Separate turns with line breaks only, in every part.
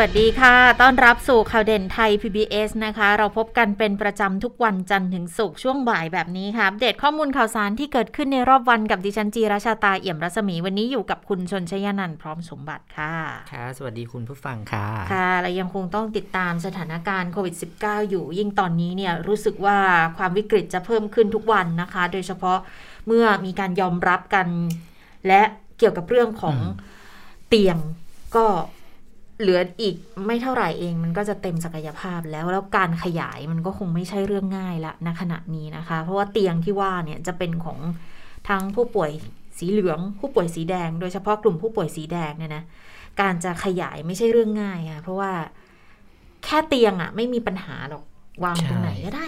วัสดีค่ะ ต้อนรับสู่ข่าวเด่นไทย PBS นะคะ เราพบกันเป็นประจำทุกวันจันทร์ถึงศุกร์ช่วงบ่ายแบบนี้ค่ะเดตข้อมูลข่าวสารที่เกิดขึ้นในรอบวันกับดิฉันจีราชาตาเอี่ยมรัศมี วันนี้อยู่กับคุณชนชยานันท์พร้อมสมบัติค่ะ
ค่ะ สวัสดีคุณผู้ฟังค่ะ
ค่ะและยังคงต้องติดตามสถานการณ์โควิด -19 อยู่ ยิ่งตอนนี้เนี่ยรู้สึกว่าความวิกฤตจะเพิ่มขึ้นทุกวันนะคะ โดยเฉพาะเมื่อมีการยอมรับกัน และเกี่ยวกับเรื่องของเตียงก็ เหลืออีกไม่เท่าไหร่เองมันก็จะเต็มศักยภาพแล้วแล้วการขยายมันก็คงไม่ใช่เรื่องง่ายละณขณะนี้นะคะ เพราะว่าเตียงที่ว่าเนี่ยจะเป็นของทั้งผู้ป่วยสีเหลืองผู้ป่วยสีแดง โดยเฉพาะกลุ่มผู้ป่วยสีแดงเนี่ยนะการจะขยายไม่ใช่เรื่องง่ายค่ะเพราะว่าแค่เตียงอะ่ะ ไม่มีปัญหาหรอกวางตรงไหนก็ได้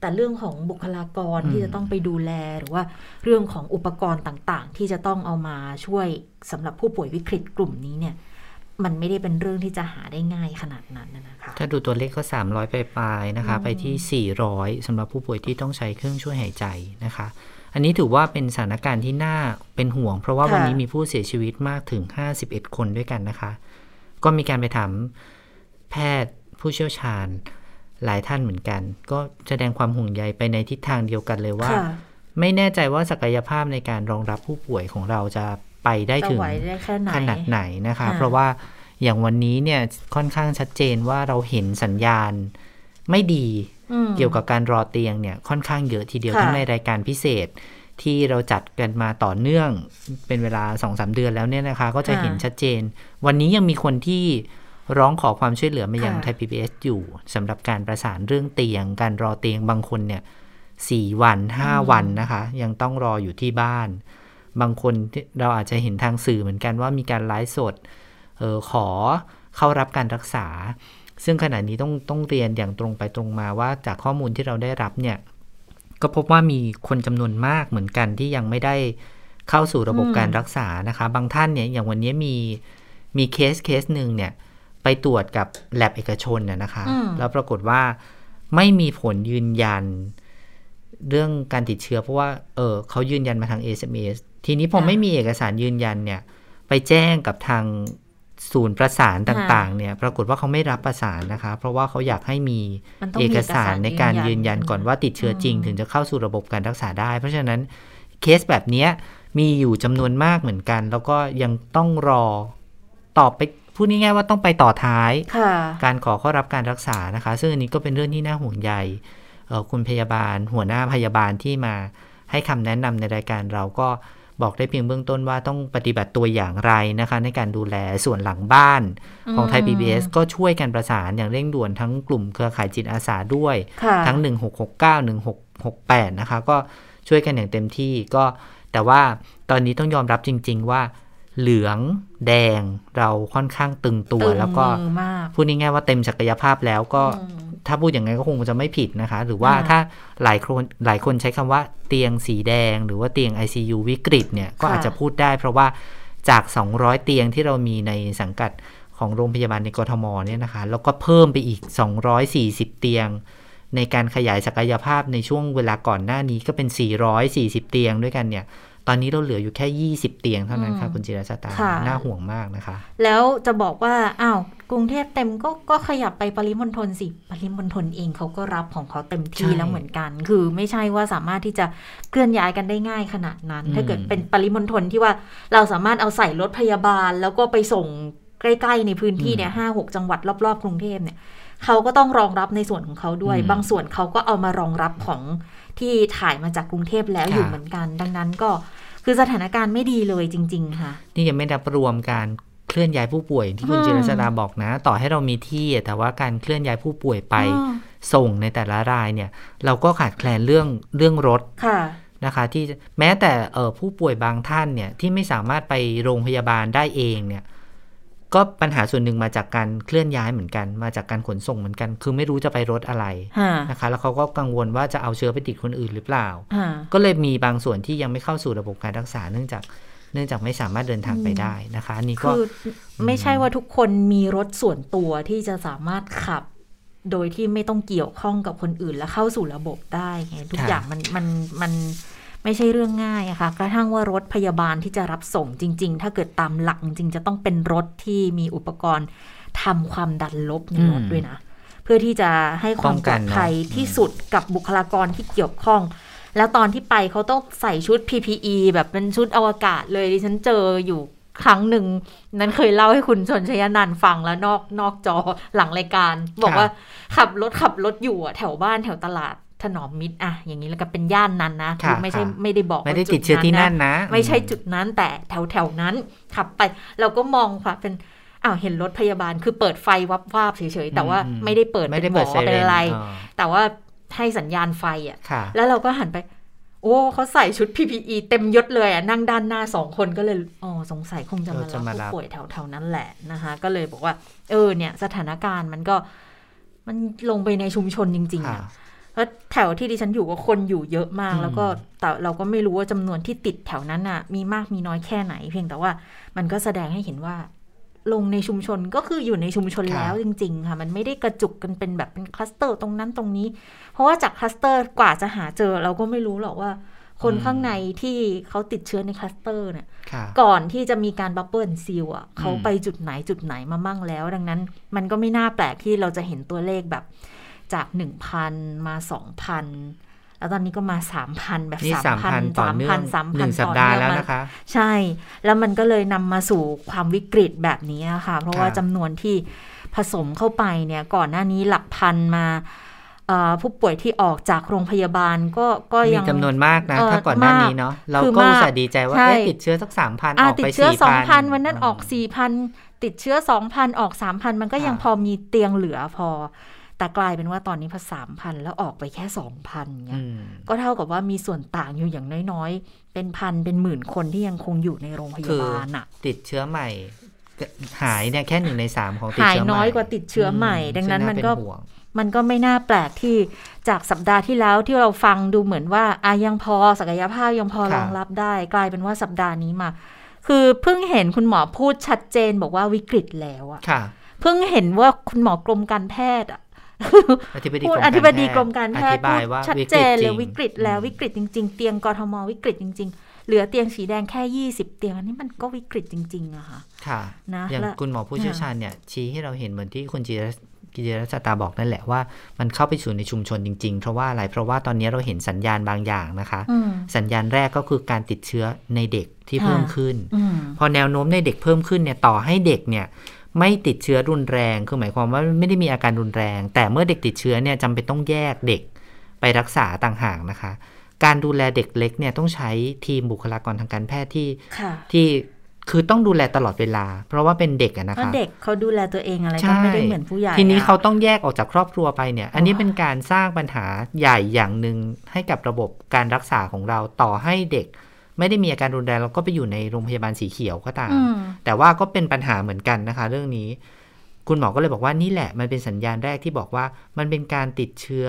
แต่เรื่องของบุคลากรที่จะต้องไปดูแลหรือว่าเรื่องของอุปกรณ์ต่างๆ ที่จะต้องเอามาช่วยสำหรับผู้ป่วยวิกฤตกลุ่มนี้เนี่ย มันไม่ได้เป็นเรื่องที่จะหาได้ง่ายขนาดนั้นนะคะ
ถ้าดูตัวเลขก็ 300 ไปปลายนะคะ ไปที่ 400สำหรับผู้ป่วยที่ต้องใช้เครื่องช่วยหายใจนะคะ อันนี้ถือว่าเป็นสถานการณ์ที่น่าเป็นห่วง เพราะว่าวันนี้มีผู้เสียชีวิตมากถึง 51 คนด้วยกันนะคะ ก็มีการไปถามแพทย์ผู้เชี่ยวชาญหลายท่านเหมือนกัน ก็แสดงความห่วงใยไปในทิศทางเดียวกันเลยว่า ไม่แน่ใจว่าศักยภาพในการรองรับผู้ป่วยของเราจะ ไปได้ถึงขนาดไหนนะคะ เพราะว่าอย่างวันนี้เนี่ยค่อนข้างชัดเจนว่าเราเห็นสัญญาณไม่ดีเกี่ยวกับการรอเตียงเนี่ยค่อนข้างเยอะทีเดียวทั้งในรายการพิเศษที่เราจัดกันมาต่อเนื่องเป็นเวลาสองสาเดือนแล้วเนี่ยนะคะ ก็จะเห็นชัดเจน วันนี้ยังมีคนที่ร้องขอความช่วยเหลือมายังไทยพีบีอยู่สำหรับการประสานเรื่องเตียง การรอเตียงบางคนเนี่ยสี่วันห้าวันนะคะ ยังต้องรออยู่ที่บ้าน บางคนเราอาจจะเห็นทางสื่อเหมือนกันว่ามีการไลฟ์สดออขอเข้ารับการรักษา ซึ่งขณะนี้ต้องต้องเรียนอย่างตรงไปตรงมาว่าจากข้อมูลที่เราได้รับเนี่ย ก็พบว่ามีคนจำนวนมากเหมือนกันที่ยังไม่ได้เข้าสู่ระบบการรักษานะคะ บางท่านเนี่ยอย่างวันนี้มีมีเคสเคสหนึ่งเนี่ย ไปตรวจกับแลบเอกชนน่ยนะคะ แล้วปรากฏว่าไม่มีผลยืนยัน เรื่องการติดเชื้อเพราะว่า เออเขายืนยันมาทาง SMS ทีนี้พอไม่มีเอกสารยืนยันเนี่ย ไปแจ้งกับทางศูนย์ประสานต่างๆ เนี่ย ปรากฏว่าเขาไม่รับประสานนะคะ เพราะว่าเขาอยากให้มีเอกสารในการยืนยันก่อนว่าติดเชื้อจริง ถึงจะเข้าสู่ระบบการรักษาได้ เพราะฉะนั้นเคสแบบนี้มีอยู่จำนวนมากเหมือนกัน แล้วก็ยังต้องรอตอบไปพูดง่ายๆว่าต้องไปต่อท้ายการขอเข้ารับการรักษานะคะ ซึ่งอันนี้ก็เป็นเรื่องที่น่าห่วงใยคุณพยาบาล หัวหน้าพยาบาลที่มาให้คำแนะนำในรายการเราก็ บอกได้เพียงเบื้องต้นว่าต้องปฏิบัติตัวอย่างไรนะคะ ในการดูแลส่วนหลังบ้านของไทย PBS ก็ช่วยกันประสานอย่างเร่งด่วนทั้งกลุ่มเครือข่ายจิตอาสาด้วย ทั้ง 1669 1668 นะคะ ก็ช่วยกันอย่างเต็มที่ก็แต่ว่าตอนนี้ต้องยอมรับจริง ๆ ว่าเหลืองแดงเราค่อนข้างตึงตัว แล้วก็พูดง่ายๆว่าเต็มศักยภาพแล้วก็ ถ้าพูดอย่างไงก็คงจะไม่ผิดนะคะ หรือว่าถ้าหลายคนหลายคนใช้คำว่าเตียงสีแดง หรือว่าเตียง ICU วิกฤตเนี่ยก็อาจจะพูดได้ เพราะว่าจาก 200 เตียงที่เรามีในสังกัดของโรงพยาบาลในกรทมเนี่ยนะคะ แล้วก็เพิ่มไปอีก 240 เตียง ในการขยายศักยภาพในช่วงเวลาก่อนหน้านี้ก็เป็น 440 เตียงด้วยกันเนี่ย ตอนนี้เราเหลืออยู่แค่ 20 เตียงเท่านั้นค่ะคุณจิรชาตา น่าห่วงมากนะคะ
แล้วจะบอกว่า อ้าว กรุงเทพเต็มก็ก็ขยับไปปริมณฑลสิ ปริมณฑลเองเขาก็รับของเขาเต็มที่แล้วเหมือนกัน คือไม่ใช่ว่าสามารถที่จะเคลื่อนย้ายกันได้ง่ายขนาดนั้น ถ้าเกิดเป็นปริมณฑลที่ว่าเราสามารถเอาใส่รถพยาบาล แล้วก็ไปส่งใกล้ ๆ ในพื้นที่เนี่ยห้าหกจังหวัดรอบๆกรุงเทพเนี่ยเขาก็ต้องรองรับในส่วนของเขาด้วย บางส่วนเขาก็เอามารองรับของ ที่ถ่ายมาจากกรุงเทพแล้วอยู่เหมือนกัน ดังนั้นก็คือสถานการณ์ไม่ดีเลยจริง ๆ ค่ะ
นี่ยังไม่นับรวมการเคลื่อนย้ายผู้ป่วยที่คุณจิรชดาบอกนะ ต่อให้เรามีที่แต่ว่าการเคลื่อนย้ายผู้ป่วยไป ส่งในแต่ละรายเนี่ย เราก็ขาดแคลนเรื่องเรื่องรถะนะคะ ที่แม้แต่เออผู้ป่วยบางท่านเนี่ยที่ไม่สามารถไปโรงพยาบาลได้เองเนี่ย ก็ปัญหาส่วนหนึ่งมาจากการเคลื่อนย้ายเหมือนกัน มาจากการขนส่งเหมือนกัน คือไม่รู้จะไปรถอะไรนะคะ แล้วเขาก็กังวลว่าจะเอาเชื้อไปติดคนอื่นหรือเปล่า ก็เลยมีบางส่วนที่ยังไม่เข้าสู่ระบบการรักษาเนื่องจากเนื่องจากไม่สามารถเดินทางไปได้นะคะอันนี้ก็
คือไม่ใช่ว่าทุกคนมีรถส่วนตัวที่จะสามารถขับ โดยที่ไม่ต้องเกี่ยวข้องกับคนอื่นและเข้าสู่ระบบได้ไงทุก
ค่ะ
อย่างมันมันมัน ไม่ใช่เรื่องง่ายอะค่ะ กระทั่งว่ารถพยาบาลที่จะรับส่งจริง ๆ ถ้าเกิดตามหลักจริงๆจะต้องเป็นรถที่มีอุปกรณ์ทำความดันลบในรถด้วยนะ เพื่อที่จะให้ความปลอดภัยที่สุดกับบุคลากรที่เกี่ยวข้อง แล้วตอนที่ไปเขาต้องใส่ชุด PPE แบบเป็นชุดอวกาศเลยดิฉันเจออยู่ครั้งหนึ่งนั้นเคยเล่าให้คุณชนชยนันท์ฟังแล้วนอกนอกจอหลังรายการ บอกว่าขับรถขับรถอยู่อะแถวบ้านแถวตลาด ถนอมมิตรอะอย่างนี้แล้วก็เป็นย่านนั้นนะ
ค่ะ
ไม่ใช่
ค่ะ
ไม่ได้บอก
ไม่ได้
ว่า
ติดเชื้อที่นั่นนะ
ไม่ใช่จุดนั้นแต่แถวแถวๆนั้นขับไป เราก็มองค่ะเป็นอ้าวเห็นรถพยาบาลคือเปิดไฟวับวาบเฉยๆแต่ว่า
อืม
ไม่ได้เปิด
ไม่
เป็
ได้
นหม
เปิด
อ
ไซ
เป็น
เรน
อะไร
อ๋อ
แต่ว่าให้สัญญาณไฟอะ
ค่ะ
แล้วเราก็หันไป โอ้เขาใส่ชุด PPE เต็มยศเลยอะนั่งด้านหน้าสองคนก็เลยอ๋อสงสัยคงจะมา
เออจะ
รับ
มา
ผู้
รับ
ป่วยแถวๆนั้นแหละนะคะ ก็เลยบอกว่า เออเนี่ย สถานการณ์มันก็มันลงไปในชุมชนจริงๆ
ค่ะ
อะ แล้วแถวที่ดิฉันอยู่ก็คนอยู่เยอะมาก
อืม
แล้วก็แต่เราก็ไม่รู้ว่าจำนวนที่ติดแถวนั้นอะ มีมากมีน้อยแค่ไหน เพียงแต่ว่ามันก็แสดงให้เห็นว่า ลงในชุมชนก็คืออยู่ในชุมชน
ค่ะ
แล้วจริง ๆ ค่ะ มันไม่ได้กระจุกกันเป็นแบบเป็นคลัสเตอร์ตรงนั้นตรงนี้ เพราะว่าจากคลัสเตอร์กว่าจะหาเจอ เราก็ไม่รู้หรอกว่า คนข้างในที่เขาติดเชื้อในคลัสเตอร์เนี่ย
ค่ะ
ก่อนที่จะมีการ bubble seal อะเขา
อืม
ไปจุดไหนจุดไหนมามั่งแล้ว ดังนั้น มันก็ไม่น่าแปลกที่เราจะเห็นตัวเลขแบบ จากหนึ่งพันมาสองพันแล้วตอนนี้ก็มาสามพันแบบ
นี่
สา
สามม
พั
พั
น
นต่อ
สาม
เนื่อ
พั
ง
นสาม
ห
พัน
นึ่งสัป
ต่อ
ดาห์
เนื่อง
แล้ว
มา
นะคะ
ใช่ แล้วมันก็เลยนำมาสู่ความวิกฤตแบบนี้ค่ะ เพราะว่า
ค่ะ
จำนวนที่ผสมเข้าไปเนี่ยก่อนหน้านี้หลักพันมาเอ่อผู้ป่วยที่ออกจากโรงพยาบาลก็ก็
มี
ยัง
จำนวนมากนะ
เออ
ถ้าก่อนหน้ามา
ก
นี้เนาะเรา
คือ
ก็
มาก
อุตส่าห์ดีใจว่า
ใช่
เอ๊ะติดเชื้อสักสามพันอ
อ่า
อก
ติด
ไป
เชื้อ
สี่
สอง
พั
พั
น
นวันนั้นออกสี่พันติดเชื้อสองพันออกสามพันมันก็ยัง
ค่ะ
พอมีเตียงเหลือพอ แต่กลายเป็นว่าตอนนี้พอสามพันแล้วออกไปแค่สองพันเนี่
อื
ย
ม
ก็เท่ากับว่ามีส่วนต่างอยู่อย่างน้อยๆ เป็นพันเป็นหมื่นคนที่ยังคงอยู่ในโรงพยาบาลอะ
ติดเชื้อใหม่ หายเนี่ยแค่หนึ่งในสามของติด
หาย
เชื้อใหม่
น้อยกว่าติดเชื้อใหม่
อื
ดังนั้น
ซึ่า
มันก็
เป็ห่วง
มันก็ไม่น่าแปลกที่จากสัปดาห์ที่แล้วที่เราฟังดูเหมือนว่าอายังพอศักยภาพยังพอ
ค่ะ
รองรับได้ กลายเป็นว่าสัปดาห์นี้มา คือเพิ่งเห็นคุณหมอพูดชัดเจนบอกว่าวิกฤตแล้วอะ
ค่ะ
เพิ่งเห็นว่าคุณหมอกรมการแพทย์อะ
อธิบดี
พูด
กรม
อ
การ
ธิบดี
แพทย์
กรมการแพทย์
อธิบายว่า
ชัด
วิ
เจ
กฤต
น
จ
เล
ริ
ย
ง
วิกฤตแล้ววิกฤตจริง ๆ เตียงกทมวิกฤตจริง ๆ เหลือเตียงสีแดงแค่ 20 เตียงอันนี้มันก็วิกฤตจริงๆอะค่ะ
ค่ะ
นะ
อย่าง
และ
คุณหมอผู้เชี่ยวชาญเนี่ยชี้ให้เราเห็นเหมือนที่คุณจิรกิจิรสตาบอกนั่นแหละว่ามันเข้าไปสู่ในชุมชนจริง ๆ เพราะว่าอะไรเพราะว่าตอนนี้เราเห็นสัญญาณบางอย่างนะคะ
อืม
สัญญาณแรกก็คือการติดเชื้อในเด็กที่
ค่ะ
เพิ่มขึ้น
อืม
พอแนวโน้มในเด็กเพิ่มขึ้นเนี่ยต่อให้เด็กเนี่ย ไม่ติดเชื้อรุนแรง คือหมายความว่าไม่ได้มีอาการรุนแรง แต่เมื่อเด็กติดเชื้อเนี่ยจำเป็นต้องแยกเด็กไปรักษาต่างหากนะคะ การดูแลเด็กเล็กเนี่ยต้องใช้ทีมบุคลากรทางการแพทย์ที่
ค่ะ
ที่คือต้องดูแลตลอดเวลา เพราะว่าเป็นเด็กอะนะ
เพราะ
คะ
เด็กเขาดูแลตัวเองอะไร
ใช่
ก็ไม่ได้เหมือนผู้ใหญ่
ทีนี้
อะ
เขาต้องแยกออกจากครอบครัวไปเนี่ย อันนี้
อ๋อ
เป็นการสร้างปัญหาใหญ่อย่างหนึ่งให้กับระบบการรักษาของเราต่อให้เด็ก ไม่ได้มีอาการรุนแรงแล้วก็ไปอยู่ในโรงพยาบาลสีเขียวก็ตาม
อืม
แต่ว่าก็เป็นปัญหาเหมือนกันนะคะ เรื่องนี้ คุณหมอก็เลยบอกว่านี่แหละมันเป็นสัญญาณแรกที่บอกว่ามันเป็นการติดเชื้อ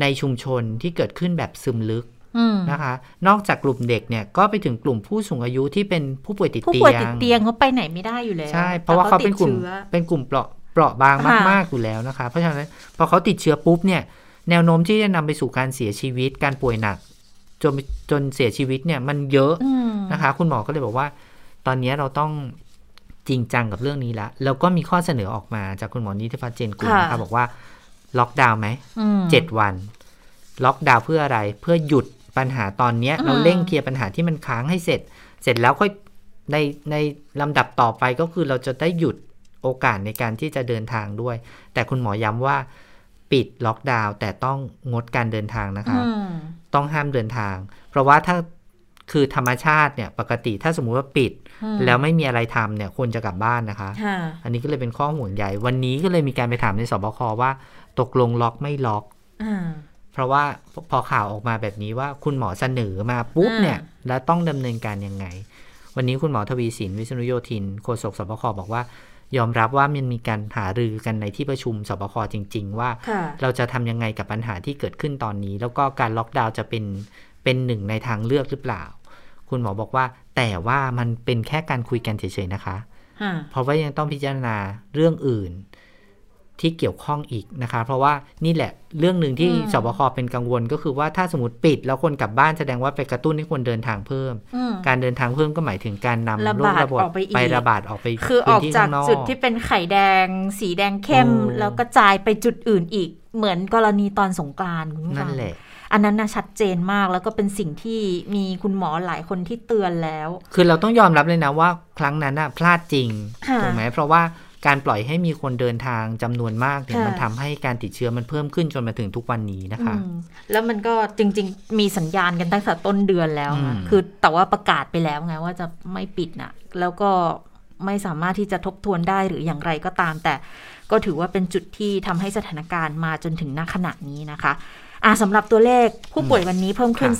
ในชุมชนที่เกิดขึ้นแบบซึมลึก
อืม
นะคะ นอกจากกลุ่มเด็กเนี่ยก็ไปถึงกลุ่มผู้สูงอายุที่เป็นผู้ป่วยติด
ผู้
เตียง
ป่วยติดเตียงเขาไปไหนไม่ได้อยู่แล้ว
ใช่เพราะว่าเขาเป็นกลุ่ม
แต่ติดชื้อ
เป็นกลุ่มเปราะเปราะบาง
ค่ะ
มากๆอยู่แล้วนะคะ เพราะฉะนั้นพอเขาติดเชื้อปุ๊บเนี่ยแนวโน้มที่จะนำไปสู่การเสียชีวิตการป่วยหนัก จนจนเสียชีวิตเนี่ยมันเยอะ
อืม
นะคะ คุณหมอก็เลยบอกว่า ตอนนี้เราต้องจริงจังกับเรื่องนี้ละแล้วก็มีข้อเสนอออกมาจากคุณหมอนิติพัฒน์เจนกุลนะคะบอกว่าล็อกดาวน์ไหม
อืม
เจ็ดวัน ล็อกดาวน์เพื่ออะไรเพื่อหยุดปัญหาตอนเนี้ย
อืม
เราเร่งเคลียร์ปัญหาที่มันค้างให้เสร็จ เสร็จแล้วค่อยในในลำดับต่อไปก็คือเราจะได้หยุดโอกาสในการที่จะเดินทางด้วย แต่คุณหมอย้ำว่าปิดล็อกดาวน์แต่ต้องงดการเดินทางนะคะ
อืม
ต้องห้ามเดินทาง เพราะว่าถ้าคือธรรมชาติเนี่ยปกติถ้าสมมุติว่าปิด
อืม
แล้วไม่มีอะไรทำเนี่ยควรจะกลับบ้านนะคะ
ค่ะ
อันนี้ก็เลยเป็นข้อห่วงใยวันนี้ก็เลยมีการไปถามในสบคว่า ตกลงล็อกไม่ล็อก
อ่า
เพราะว่าพอข่าวออกมาแบบนี้ว่าคุณหมอเสนอมาปุ๊บ
อ่า
เนี่ย แล้วต้องดำเนินการยังไง วันนี้คุณหมอทวีสินวิษณุโยธินโฆษกสบคบอกว่า ยอมรับว่ามันมีการหารือกันในที่ประชุมสบคจริง ๆ ว่า
ค่ะ
เราจะทำยังไงกับปัญหาที่เกิดขึ้นตอนนี้ แล้วก็การล็อกดาวน์จะเป็นเป็นหนึ่งในทางเลือกหรือเปล่า คุณหมอบอกว่า แต่ว่ามันเป็นแค่การคุยกันเฉยๆนะคะ
ค่ะ
เพราะว่ายังต้องพิจารณาเรื่องอื่น ที่เกี่ยวข้องอีกนะคะ เพราะว่านี่แหละเรื่องหนึ่งที่
อืม
สบคเป็นกังวลก็คือว่าถ้าสมมติปิดแล้วคนกลับบ้านแสดงว่าไปกระตุ้นให้คนเดินทางเพิ่ม
อืม
การเดินทางเพิ่มก็หมายถึงการนำ
ระ
โร
บา
ค
ด
ระบาด
ออกไปอีก
ไประบาดออกไป
คือออก
พื้นที่
จาก
ข้งน
จุดที่เป็นไข่แดง สีแดงเข้ม
โอ้
แล้วกระจายไปจุดอื่นอีก เหมือนกรณีตอนสงกรานต์คุณผู้ฟั
นั่
ง
นแหละ
อันนั้นนะชัดเจนมากแล้วก็เป็นสิ่งที่มีคุณหมอหลายคนที่เตือนแล้ว
คือเราต้องยอมรับเลยนะว่า ครั้งนั้นน่ะพลาดจริง
ค่ะ
ถูกไหมเพราะว่า การปล่อยให้มีคนเดินทางจำนวนมากเนี่ย
ค่ะ
มันทำให้การติดเชื้อมันเพิ่มขึ้นจนมาถึงทุกวันนี้นะคะ
อืมแล้วมันก็จริง ๆ มีสัญญาณกันตั้งแต่ต้นเดือนแล้วนะ
อืม
คือแต่ว่าประกาศไปแล้วไงว่าจะไม่ปิดนะแล้วก็ไม่สามารถที่จะทบทวนได้หรืออย่างไรก็ตาม แต่ก็ถือว่าเป็นจุดที่ทำให้สถานการณ์มาจนถึงณขณะนี้นะคะอ่าสำหรับตัวเลขผู้ป่วยวันนี้เพิ่มขึ้น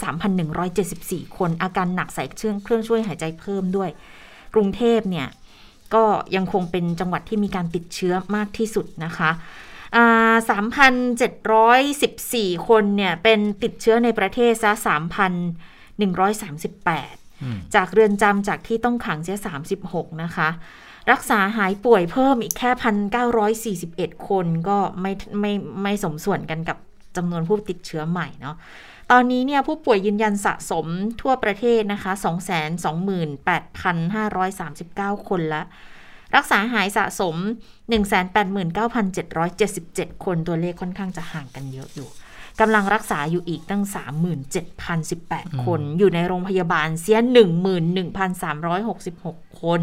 3,174 คน อาการหนักใส่เครื่องเครื่องช่วยหายใจเพิ่มด้วย กรุงเทพเนี่ย ก็ยังคงเป็นจังหวัดที่มีการติดเชื้อมากที่สุดนะคะอ่า3,714 คนเนี่ยเป็นติดเชื้อในประเทศซะ3,138
อืม
จากเรือนจำจากที่ต้องขังเสีย36 นะคะ รักษาหายป่วยเพิ่มอีกแค่ 1,941 คนก็ไม่ไม่ไม่สมส่วนกันกับจำนวนผู้ติดเชื้อใหม่เนาะ ตอนนี้เนี่ยผู้ป่วยยืนยันสะสมทั่วประเทศนะคะ228,539 คนละ รักษาหายสะสม 189,777 คนตัวเลขค่อนข้างจะห่างกันเยอะอยู่กำลังรักษาอยู่อีกตั้ง 37,018 คน อยู่ในโรงพยาบาลเสีย 11,366 คน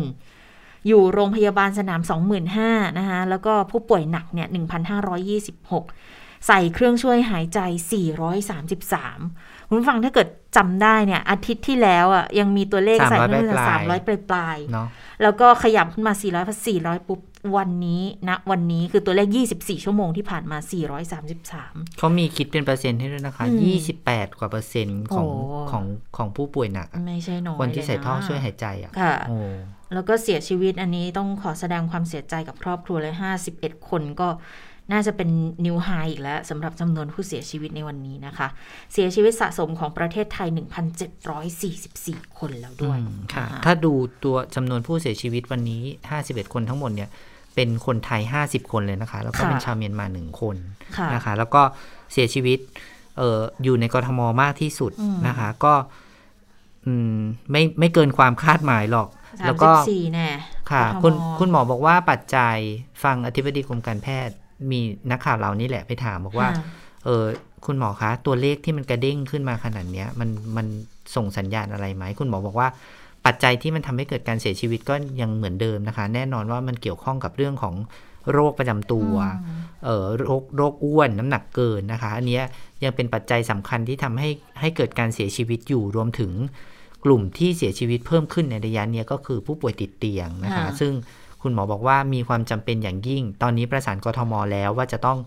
อยู่โรงพยาบาลสนาม 25,000นะคะแล้วก็ผู้ป่วยหนักเนี่ย 1,526 ใส่เครื่องช่วยหายใจ 433 คุณผู้ฟังถ้าเกิดจำได้เนี่ย อาทิตย์ที่แล้วอะยังมีตัวเลขใส่
300
เครื่องช่วย
ปลายๆ
สามร้อยปลายๆ
เนาะ
แล้วก็ขยับขึ้นมา 400พอ400 ปุ๊บวันนี้นะวันนี้คือตัวเลข 24 ชั่วโมงที่ผ่านมา 433
เขามีคิดเป็นเปอร์เซ็นต์ให้ด้วยนะคะ
อืม
ยี่สิบแปดกว่าเปอร์เซ็นต์ของ
โอ้
ของของผู้ป่วยหนักอะ
ไม่ใช่น้อย
คนที่ใส่
เลยะ
ท่อช่วยหายใจอะ
ค่ะ
โอ้
แล้วก็เสียชีวิตอันนี้ต้องขอแสดงความเสียใจกับครอบครัวเลย 51 คนก็ น่าจะเป็นนิวไฮอีกแล้วสำหรับจำนวนผู้เสียชีวิตในวันนี้นะคะ เสียชีวิตสะสมของประเทศไทย 1,744 คนแล้วด้วย
อืมค่ะ
น
ถ้าดูตัวจำนวนผู้เสียชีวิตวันนี้ 51 คนทั้งหมดเนี่ยเป็นคนไทย 50 คนเลยนะคะ แล้วก็
ค่ะ
เป็นชาวเมียนมาหนึ่งคน
ค่ะ
นะคะ แล้วก็เสียชีวิตเอ่ออยู่ในกรทมมากที่สุด
อืม
นะคะ ก็อืมไม่ไม่เกินความคาดหมายหรอก แล้วก็
34แน่
ค่ะ
กทม
คุณคุณหมอบอกว่าปัจจัยฟังอธิบดีกรมการแพทย์ มีนักข่าวเรานี่แหละไปถามบอกว่า
ค่ะ
เออคุณหมอคะ ตัวเลขที่มันกระเด้งขึ้นมาขนาดเนี้ย มันมันส่งสัญญาณอะไรไหม คุณหมอบอกว่าปัจจัยที่มันทำให้เกิดการเสียชีวิตก็ยังเหมือนเดิมนะคะ แน่นอนว่ามันเกี่ยวข้องกับเรื่องของโรคประจำตัว
อืม
เอ่อโรคโรคอ้วนน้ำหนักเกินนะคะ อันเนี้ยยังเป็นปัจจัยสำคัญที่ทำให้ให้เกิดการเสียชีวิตอยู่รวมถึงกลุ่มที่เสียชีวิตเพิ่มขึ้นในระยะเนี้ยก็คือผู้ป่วยติดเตียงนะคะ
ค่ะ
ซึ่ง คุณหมอบอกว่ามีความจำเป็นอย่างยิ่ง ตอนนี้ประสานกทมแล้วว่าจะต้อง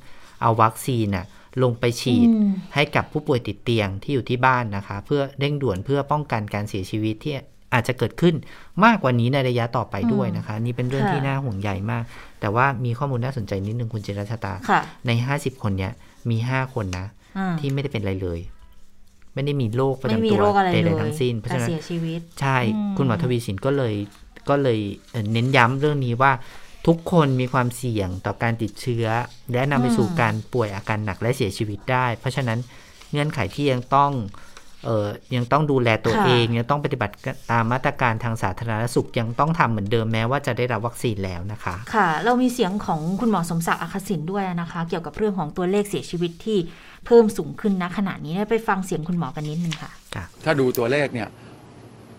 เอาวัคซีนน่ะลงไปฉีด
อืม
ให้กับผู้ป่วยติดเตียงที่อยู่ที่บ้านนะคะ เพื่อเร่งด่วนเพื่อป้องกันการเสียชีวิตที่อาจจะเกิดขึ้นมากกว่านี้ในระยะต่อไปด้วยนะคะ นี่เป็นเรื่อง
ค่ะ
ที่น่าห่วงใยมาก แต่ว่ามีข้อมูลน่าสนใจนิดนึงคุณเจรชาตา
ค่ะ
ใน 50 คนเนี้ยมี5คนนะ
อ่า
ที่ไม่ได้เป็นอะไรเลย ไม่ได้มีโรคประ
ไม่
จำ
มี
ตัว
โรคอะไร
ใด
เลย
ๆทั้งสิ้นเพราะ
แต่
ฉะนั้น
เสียชีวิต
ใช่
อืม
คุณหมอทวีสินก็เลย ก็เลยเอ่อเน้นย้ำเรื่องนี้ว่าทุกคนมีความเสี่ยงต่อการติดเชื้อ และนำไปสู่การป่วยอาการหนักและเสียชีวิตได้ เพราะฉะนั้นเงื่อนไขที่ยังต้องเอ่อยังต้องดูแลตัว
ค่ะ
เองยังต้องปฏิบัติตามมาตรการทางสาธารณสุขยังต้องทำเหมือนเดิมแม้ว่าจะได้รับวัคซีนแล้วนะคะ
ค่ะ เรามีเสียงของคุณหมอสมศักดิ์อัคสินด้วยนะคะ เกี่ยวกับเรื่องของตัวเลขเสียชีวิตที่เพิ่มสูงขึ้นนะขณะนี้เนี่ยไปฟังเสียงคุณหมอกันนิดนึงค่ะ
ถ้าดูตัวเลขเนี่ย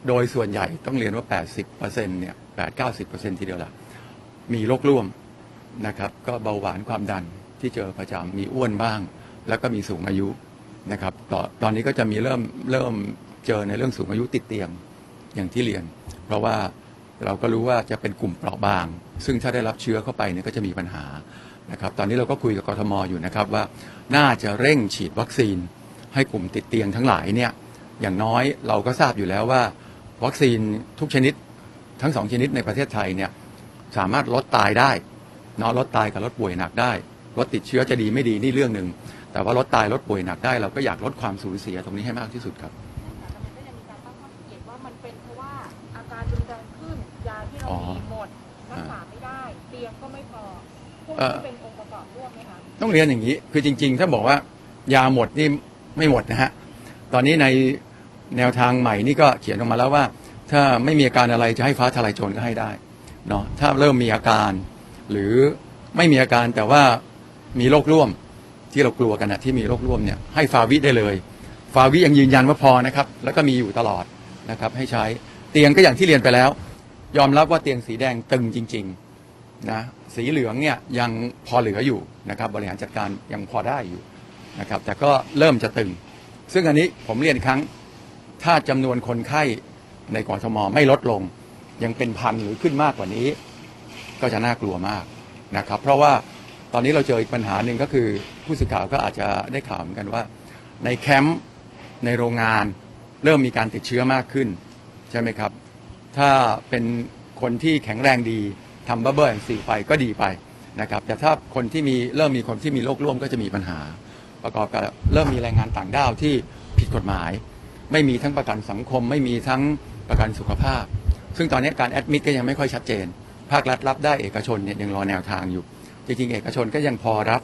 โดยส่วนใหญ่ต้องเรียนว่า 80%เนี่ย8-90%ทีเดียวละมีโรคร่วมนะครับ ก็เบาหวานความดันที่เจอประจำมีอ้วนบ้าง แล้วก็มีสูงอายุนะครับตอนตอนนี้ก็จะมีเริ่มเริ่มเจอในเรื่องสูงอายุติดเตียงอย่างที่เรียน เพราะว่าเราก็รู้ว่าจะเป็นกลุ่มเปราะบาง ซึ่งถ้าได้รับเชื้อเข้าไปเนี่ยก็จะมีปัญหานะครับ ตอนนี้เราก็คุยกับกทมอยู่นะครับว่าน่าจะเร่งฉีดวัคซีน ให้กลุ่มติดเตียงทั้งหลายเนี่ยอย่างน้อยเราก็ทราบอยู่แล้วว่า วัคซีนทุกชนิดทั้งสองชนิดในประเทศไทยเนี่ยสามารถลดตายได้เนาะลดตายกับลดป่วยหนักได้ลดติดเชื้อจะดีไม่ดีนี่เรื่องหนึ่งแต่ว่าลดตายลดป่วยหนักได้ เราก็อยากลดความสูญเสียตรงนี้ให้มากที่สุดครับ
ไม่ได้มีการตั้งข้อสังเกตว่ามันเป็นเพราะว่าอาการรุนแรงขึ้นยาที่เรา
อ๋อ
มีหมดรักษาไม่ได้เตียงก็ไม่พอพวก
เอ่
นี้
อ
เป็นองค์ประกอบร่วมไหมคะ
ต้องเรียนอย่างนี้คือจริง ๆ ถ้าบอกว่ายาหมดนี่ไม่หมดนะฮะตอนนี้ใน แนวทางใหม่นี่ก็เขียนออกมาแล้วว่า ถ้าไม่มีอาการอะไรจะให้ฟ้าทลายโจรก็ให้ได้เนาะถ้าเริ่มมีอาการ หรือไม่มีอาการแต่ว่ามีโรคร่วมที่เรากลัวกันนะที่มีโรคร่วมเนี่ยให้ฟาวิได้เลย ฟาวิยังยืนยันว่าพอนะครับ แล้วก็มีอยู่ตลอดนะครับ ให้ใช้เตียงก็อย่างที่เรียนไปแล้ว ยอมรับว่าเตียงสีแดงตึงจริงๆนะสีเหลืองเนี่ยยังพอเหลืออยู่นะครับบริหารจัดการยังพอได้อยู่นะครับแต่ก็เริ่มจะตึง ซึ่งอันนี้ผมเรียนอีกครั้ง ถ้าจำนวนคนไข้ในกรทมไม่ลดลง ยังเป็นพันหรือขึ้นมากกว่านี้ ก็จะน่ากลัวมากนะครับ เพราะว่าตอนนี้เราเจออีกปัญหาหนึ่งก็คือผู้สื่อข่าวก็อาจจะได้ข่าวเหมือนกันว่า ในแคมป์ในโรงงานเริ่มมีการติดเชื้อมากขึ้น ใช่ไหมครับ ถ้าเป็นคนที่แข็งแรงดีทำบับเบิ้ลแอนซีไปก็ดีไปนะครับ แต่ถ้าคนที่มีเริ่มมีคนที่มีโรคร่วมก็จะมีปัญหา ประกอบกับเริ่มมีแรงงานต่างด้าวที่ผิดกฎหมาย ไม่มีทั้งประกันสังคม ไม่มีทั้งประกันสุขภาพ ซึ่งตอนนี้การแอดมิดก็ยังไม่ค่อยชัดเจน ภาครัฐรับได้เอกชนเนี่ยยังรอแนวทางอยู่ จริงๆ เอกชนก็ยังพอรับ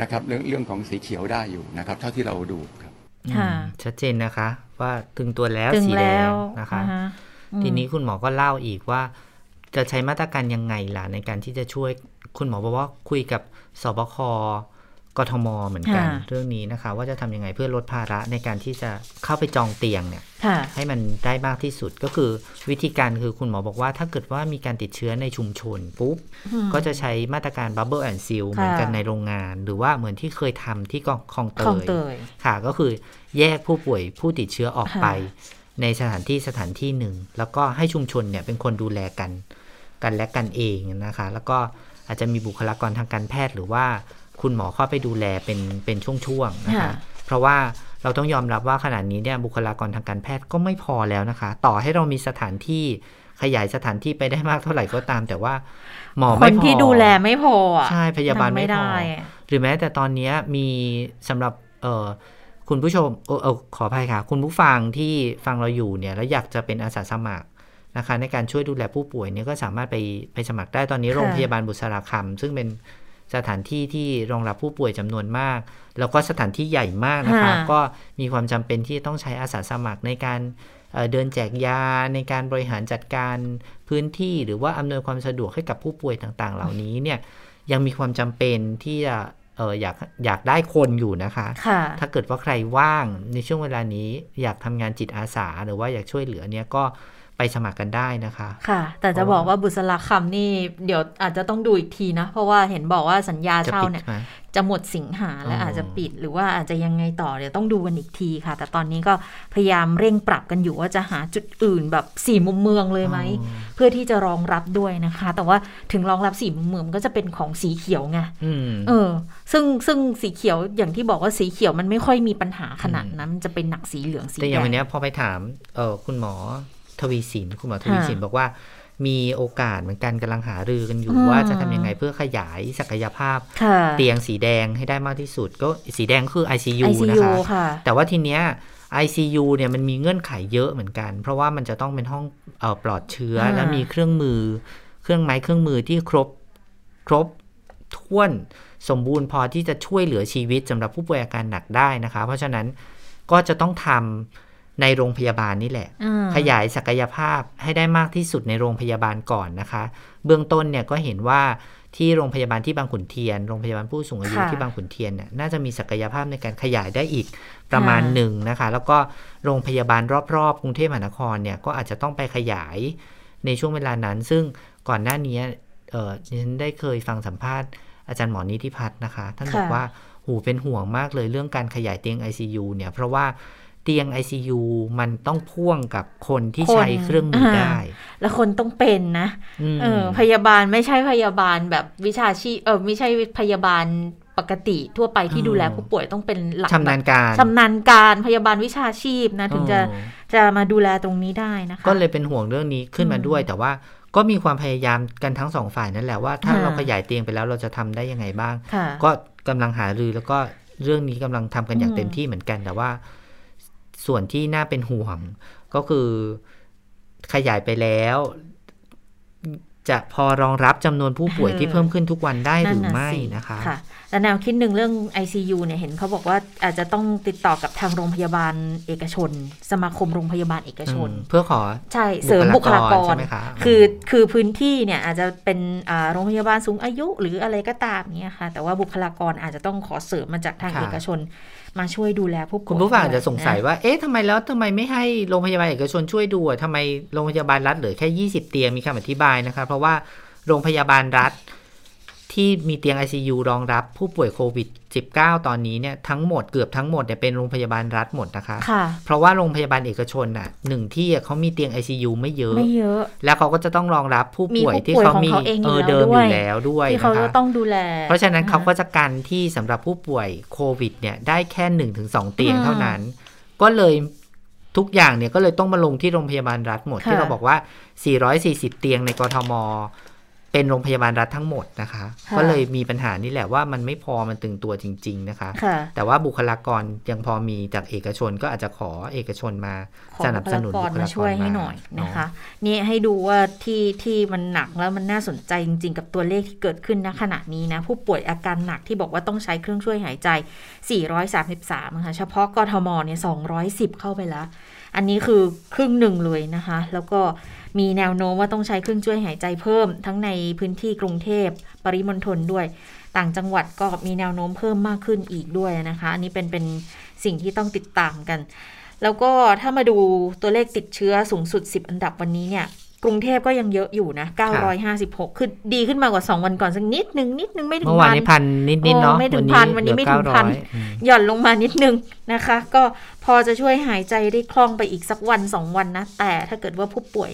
นะครับเรื่องเรื่องของสีเขียวได้อยู่นะครับ เท่าที่เราดูครับ
ค่ะ
อืมชัดเจนนะคะ ว่าถึงตัวแล้ว
ถึง
สีแด
แล้
ง
ว
นะคะ
อ่าฮะอืม
ทีนี้คุณหมอก็เล่าอีกว่า จะใช้มาตรการยังไงล่ะในการที่จะช่วยคุณหมอบอกว่าคุยกับสบค กทมเหมือนกัน
ค่ะ
เรื่องนี้นะคะ ว่าจะทำยังไงเพื่อลดภาระในการที่จะเข้าไปจองเตียงเนี่ย
ค่ะ
ให้มันได้มากที่สุดก็คือวิธีการคือคุณหมอบอกว่าถ้าเกิดว่ามีการติดเชื้อในชุมชนปุ๊บ
อืม
ก็จะใช้มาตรการ Bubble and Seal เหมือนกันในโรงงาน หรือว่าเหมือนที่เคยทำที่กองคลองเต
คลอง
ย
เตย
ค่ะก็คือแยกผู้ป่วยผู้ติดเชื้อออก
ค่ะ
ไป ในสถานที่สถานที่หนึ่ง แล้วก็ให้ชุมชนเนี่ยเป็นคนดูแลกัน กันและกันเองนะคะ แล้วก็อาจจะมีบุคลากรทางการแพทย์หรือว่า คุณหมอเข้าไปดูแลเป็นเป็นช่วงๆนะคะ
ค่ะ
เพราะว่าเราต้องยอมรับว่าขณะนี้เนี่ยบุคลากรทางการแพทย์ก็ไม่พอแล้วนะคะ ต่อให้เรามีสถานที่ขยายสถานที่ไปได้มากเท่าไหร่ก็ตาม แต่ว่า หมอ
ค
ไม่
น
พอ
ที่ดูแลไม่พออะ
ใช่พยาบาลไม่
ทำ
พอ
ได้
หรือแม้แต่ตอนเนี้ยมีสำหรับเออคุณผู้ชมเออเออขออภัยค่ะ คุณผู้ฟังที่ฟังเราอยู่เนี่ยแล้วอยากจะเป็นอาสาสมัครนะคะ ในการช่วยดูแลผู้ป่วยเนี่ยก็สามารถไปไปสมัครได้ตอนนี้
ค่ะ
โรงพยาบาลบุษราคำซึ่งเป็น สถานที่ที่รองรับผู้ป่วยจำนวนมาก แล้วก็สถานที่ใหญ่มากนะคะก็มีความจำเป็นที่ต้องใช้อาสาสมัครในการเอ่อเดินแจกยาในการบริหารจัดการพื้นที่ หรือว่าอำนวยความสะดวกให้กับผู้ป่วยต่าง ๆ เหล่านี้เนี่ยยังมีความจำเป็นที่จะเอออยากอยากได้คนอยู่นะคะ
ค่ะ
ถ้าเกิดว่าใครว่างในช่วงเวลานี้อยากทำงานจิตอาสา หรือว่าอยากช่วยเหลือเนี่ยก็ ไปสมัครกันได้นะคะ
ค่ะ แต่จะบอกว่าบุษราคำนี่เดี๋ยวอาจจะต้องดูอีกทีนะ เพราะว่าเห็นบอกว่าสัญญา
จะ
เช่า
ปิด
เนี่ย
ไหม
จะหมดสิงหาและ
อ๋ออ
อาจจะปิดหรือว่าอาจจะยังไงต่อเดี๋ยวต้องดูกันอีกทีค่ะ แต่ตอนนี้ก็พยายามเร่งปรับกันอยู่ว่าจะหาจุดอื่นแบบสี่มุมเมืองเลยไหม เพื่อที่จะรองรับด้วยนะคะ แต่ว่าถึงรองรับสี่มุมเมืองมันก็จะเป็นของสีเขียวไง
อืม
เออ ซึ่งซึ่งสีเขียวอย่างที่บอกว่าสีเขียวมันไม่ค่อยมีปัญหาขนาดนั้นมันจะเป็นหนักสีเหลืองสี
แต่
แด
อย่าง
ง
วันเนี้ยพอไปถามเออคุณหมอ ทวีสินคุณหมอทวีสิน
ค่ะ
บอกว่ามีโอกาสเหมือนกันกำลังหารือกันอยู่
อืม
ว่าจะทำยังไงเพื่อขยายศักยภาพ
ค่ะ
เตียงสีแดงให้ได้มากที่สุด ก็สีแดงคือ ICU นะ
ICU
คะ
ค่ะ
แต่ว่าทีเนี้ย ICU เนี่ยมันมีเงื่อนไขเยอะเหมือนกัน เพราะว่ามันจะต้องเป็นห้องเออปลอดเชื้อ
อ่า
และมีเครื่องมือ เครื่องไม้เครื่องมือที่ครบครบถ้วนสมบูรณ์พอที่จะช่วยเหลือชีวิตสำหรับผู้ป่วยอาการหนักได้นะคะ เพราะฉะนั้นก็จะต้องทำ ในโรงพยาบาลนี่แหละ
อ่า
ขยายศักยภาพให้ได้มากที่สุดในโรงพยาบาลก่อนนะคะ เบื้องต้นเนี่ยก็เห็นว่าที่โรงพยาบาลที่บางขุนเทียน โรงพยาบาลผู้สูงอายุ
ค่ะ
ที่บางขุนเทียนเนี่ยน่าจะมีศักยภาพในการขยายได้อีกประมาณ
ค่ะ
หนึ่งนะคะ แล้วก็โรงพยาบาลรอบๆกรุงเทพมหานครเนี่ยก็อาจจะต้องไปขยายในช่วงเวลานั้น ซึ่งก่อนหน้านี้เออดิฉันได้เคยฟังสัมภาษณ์อาจารย์หมอนิติพัฒน์นะคะ ท่านบอก
ค่ะ
ว่าหูเป็นห่วงมากเลยเรื่องการขยายเตียง ICU เนี่ยเพราะว่า เตียง ICU มันต้องพ่วงกับคนที่
คน
ใช้เครื่องมืออาได้
แล้วคนต้องเป็นนะ
ม
เออพยาบาลไม่ใช่พยาบาลแบบวิชาชีพเออไม่ใช่พยาบาลปกติทั่วไปที่
อ๋อ
ดูแลผู้ป่วยต้องเป็นหลัก
ชำนาญการ
ชำนาญการพยาบาลวิชาชีพนะ ถึงจะ
อ๋อ
จะมาดูแลตรงนี้ได้นะคะ
ก็เลยเป็นห่วงเรื่องนี้ขึ้นมา
อืม
ด้วย แต่ว่าก็มีความพยายามกันทั้งสองฝ่ายนั่นแหละว่าถ้า
ค่ะ
เราขยายเตียงไปแล้วเราจะทำได้ยังไงบ้าง
ค่ะ
ก็กำลังหารือแล้วก็เรื่องนี้กำลังทำกันอย่าง
อืม
เต็มที่เหมือนกันแต่ว่า ส่วนที่น่าเป็นห่วงก็คือขยายไปแล้ว จะพอรองรับจำนวนผู้ป่วยที่เพิ่มขึ้นทุกวันได้หรือไม่นะคะ
ค่ะและแนวคิดหนึ่งเรื่อง ICU เนี่ยเห็นเขาบอกว่าอาจจะต้องติดต่อกับทางโรงพยาบาลเอกชน สมาคมโรงพยาบาลเอกชน
อืมเพื่อขอ
ใช่เสริมบุคลากร
ใช่ไหมคะ
คือคือพื้นที่เนี่ยอาจจะเป็นอ่าโรงพยาบาลสูงอายุหรืออะไรก็ตามเนี่ยค่ะ แต่ว่าบุคลากรอาจจะต้องขอเสริมมาจากทาง
ค่ะ
เอกชน มาช่วยดูแลผู้ป่วย
คุณผู้ฟังอาจจะสงสัย
นะ
ว่า เอ๊ะทำไมแล้วทำไมไม่ให้โรงพยาบาลเอกชนช่วยดูอะทำไมโรงพยาบาลรัฐเหลือแค่ 20 เตียงมีคำอธิบายนะคะเพราะว่าโรงพยาบาลรัฐที่มีเตียง ICU รองรับผู้ป่วยโควิด -19 ตอนนี้เนี่ยทั้งหมดเกือบทั้งหมดเนี่ยเป็นโรงพยาบาลรัฐหมดนะคะ
ค่ะ
เพราะว่าโรงพยาบาลเอกชนน่ะหนึ่งที่อะเขามีเตียง ICU ไม่เยอะ
ไม่เยอะ
แล้วเขาก็จะต้องรองรับผู้ป่วย
มีผู้
ที่
ป่วย
เขา
ของ
มี
เขาเองอยู่
เดิม
แล้วด้วย
อยู่แล้วด้วย
ที่เขา
นะ
จะ
คะ
ต้องดูแล
เพราะฉะนั้น
ค
เขาก็จะกันที่สำหรับผู้ป่วยโควิดเนี่ยได้แค่หนึ่งถึงสองเตียงเท่านั้น ก็เลยทุกอย่างเนี่ยก็เลยต้องมาลงที่โรงพยาบาลรัฐหมด
ค่ะ
ที่เราบอกว่า 440 เตียงในกรทม เป็นโรงพยาบาลรัฐทั้งหมดนะคะ
ค่ะ
ก็เลยมีปัญหานี่แหละว่ามันไม่พอมันตึงตัวจริง ๆ นะคะ
ค่ะ
แต่ว่าบุคลากรยังพอมีจากเอกชนก็อาจจะขอเอกชนมา
ขอ
สนับสนุน
บุ
บุ
ค
ค
ลากร
ลากร
มาช่วยให้หน่อยนะคะ นี่ให้ดูว่าที่ที่มันหนักแล้วมันน่าสนใจจริง ๆ กับตัวเลขที่เกิดขึ้นณขณะนี้นะ ผู้ป่วยอาการหนักที่บอกว่าต้องใช้เครื่องช่วยหายใจ 433นะคะเฉพาะกทมเนี่ย210 เข้าไปแล้ว อันนี้คือครึ่งหนึ่งเลยนะคะ แล้วก็ มีแนวโน้มว่าต้องใช้เครื่องช่วยหายใจเพิ่ม ทั้งในพื้นที่กรุงเทพปริมณฑลด้วย ต่างจังหวัดก็มีแนวโน้มเพิ่มมากขึ้นอีกด้วยนะคะ อันนี้เป็นเป็นสิ่งที่ต้องติดตามกัน แล้วก็ถ้ามาดูตัวเลขติดเชื้อสูงสุด 10 อันดับวันนี้เนี่ยกรุงเทพก็ยังเยอะอยู่นะ 956 คือดีขึ้นมากว่า 2 วันก่อนสักนิดนึง นิดนึงไม่ถึง
เมื่อวาน
พัน
นี้พันนิดๆเนาะ
โอ้ไม่ถึงพันวันนี้ไม่ถึง
เหลือ
พัน
900อืม
หย่อนลงมานิดนึงนะคะ ก็พอจะช่วยหายใจได้คล่องไปอีกสักวันสองวันนะ แต่ถ้าเกิดว่าผู้ป่วย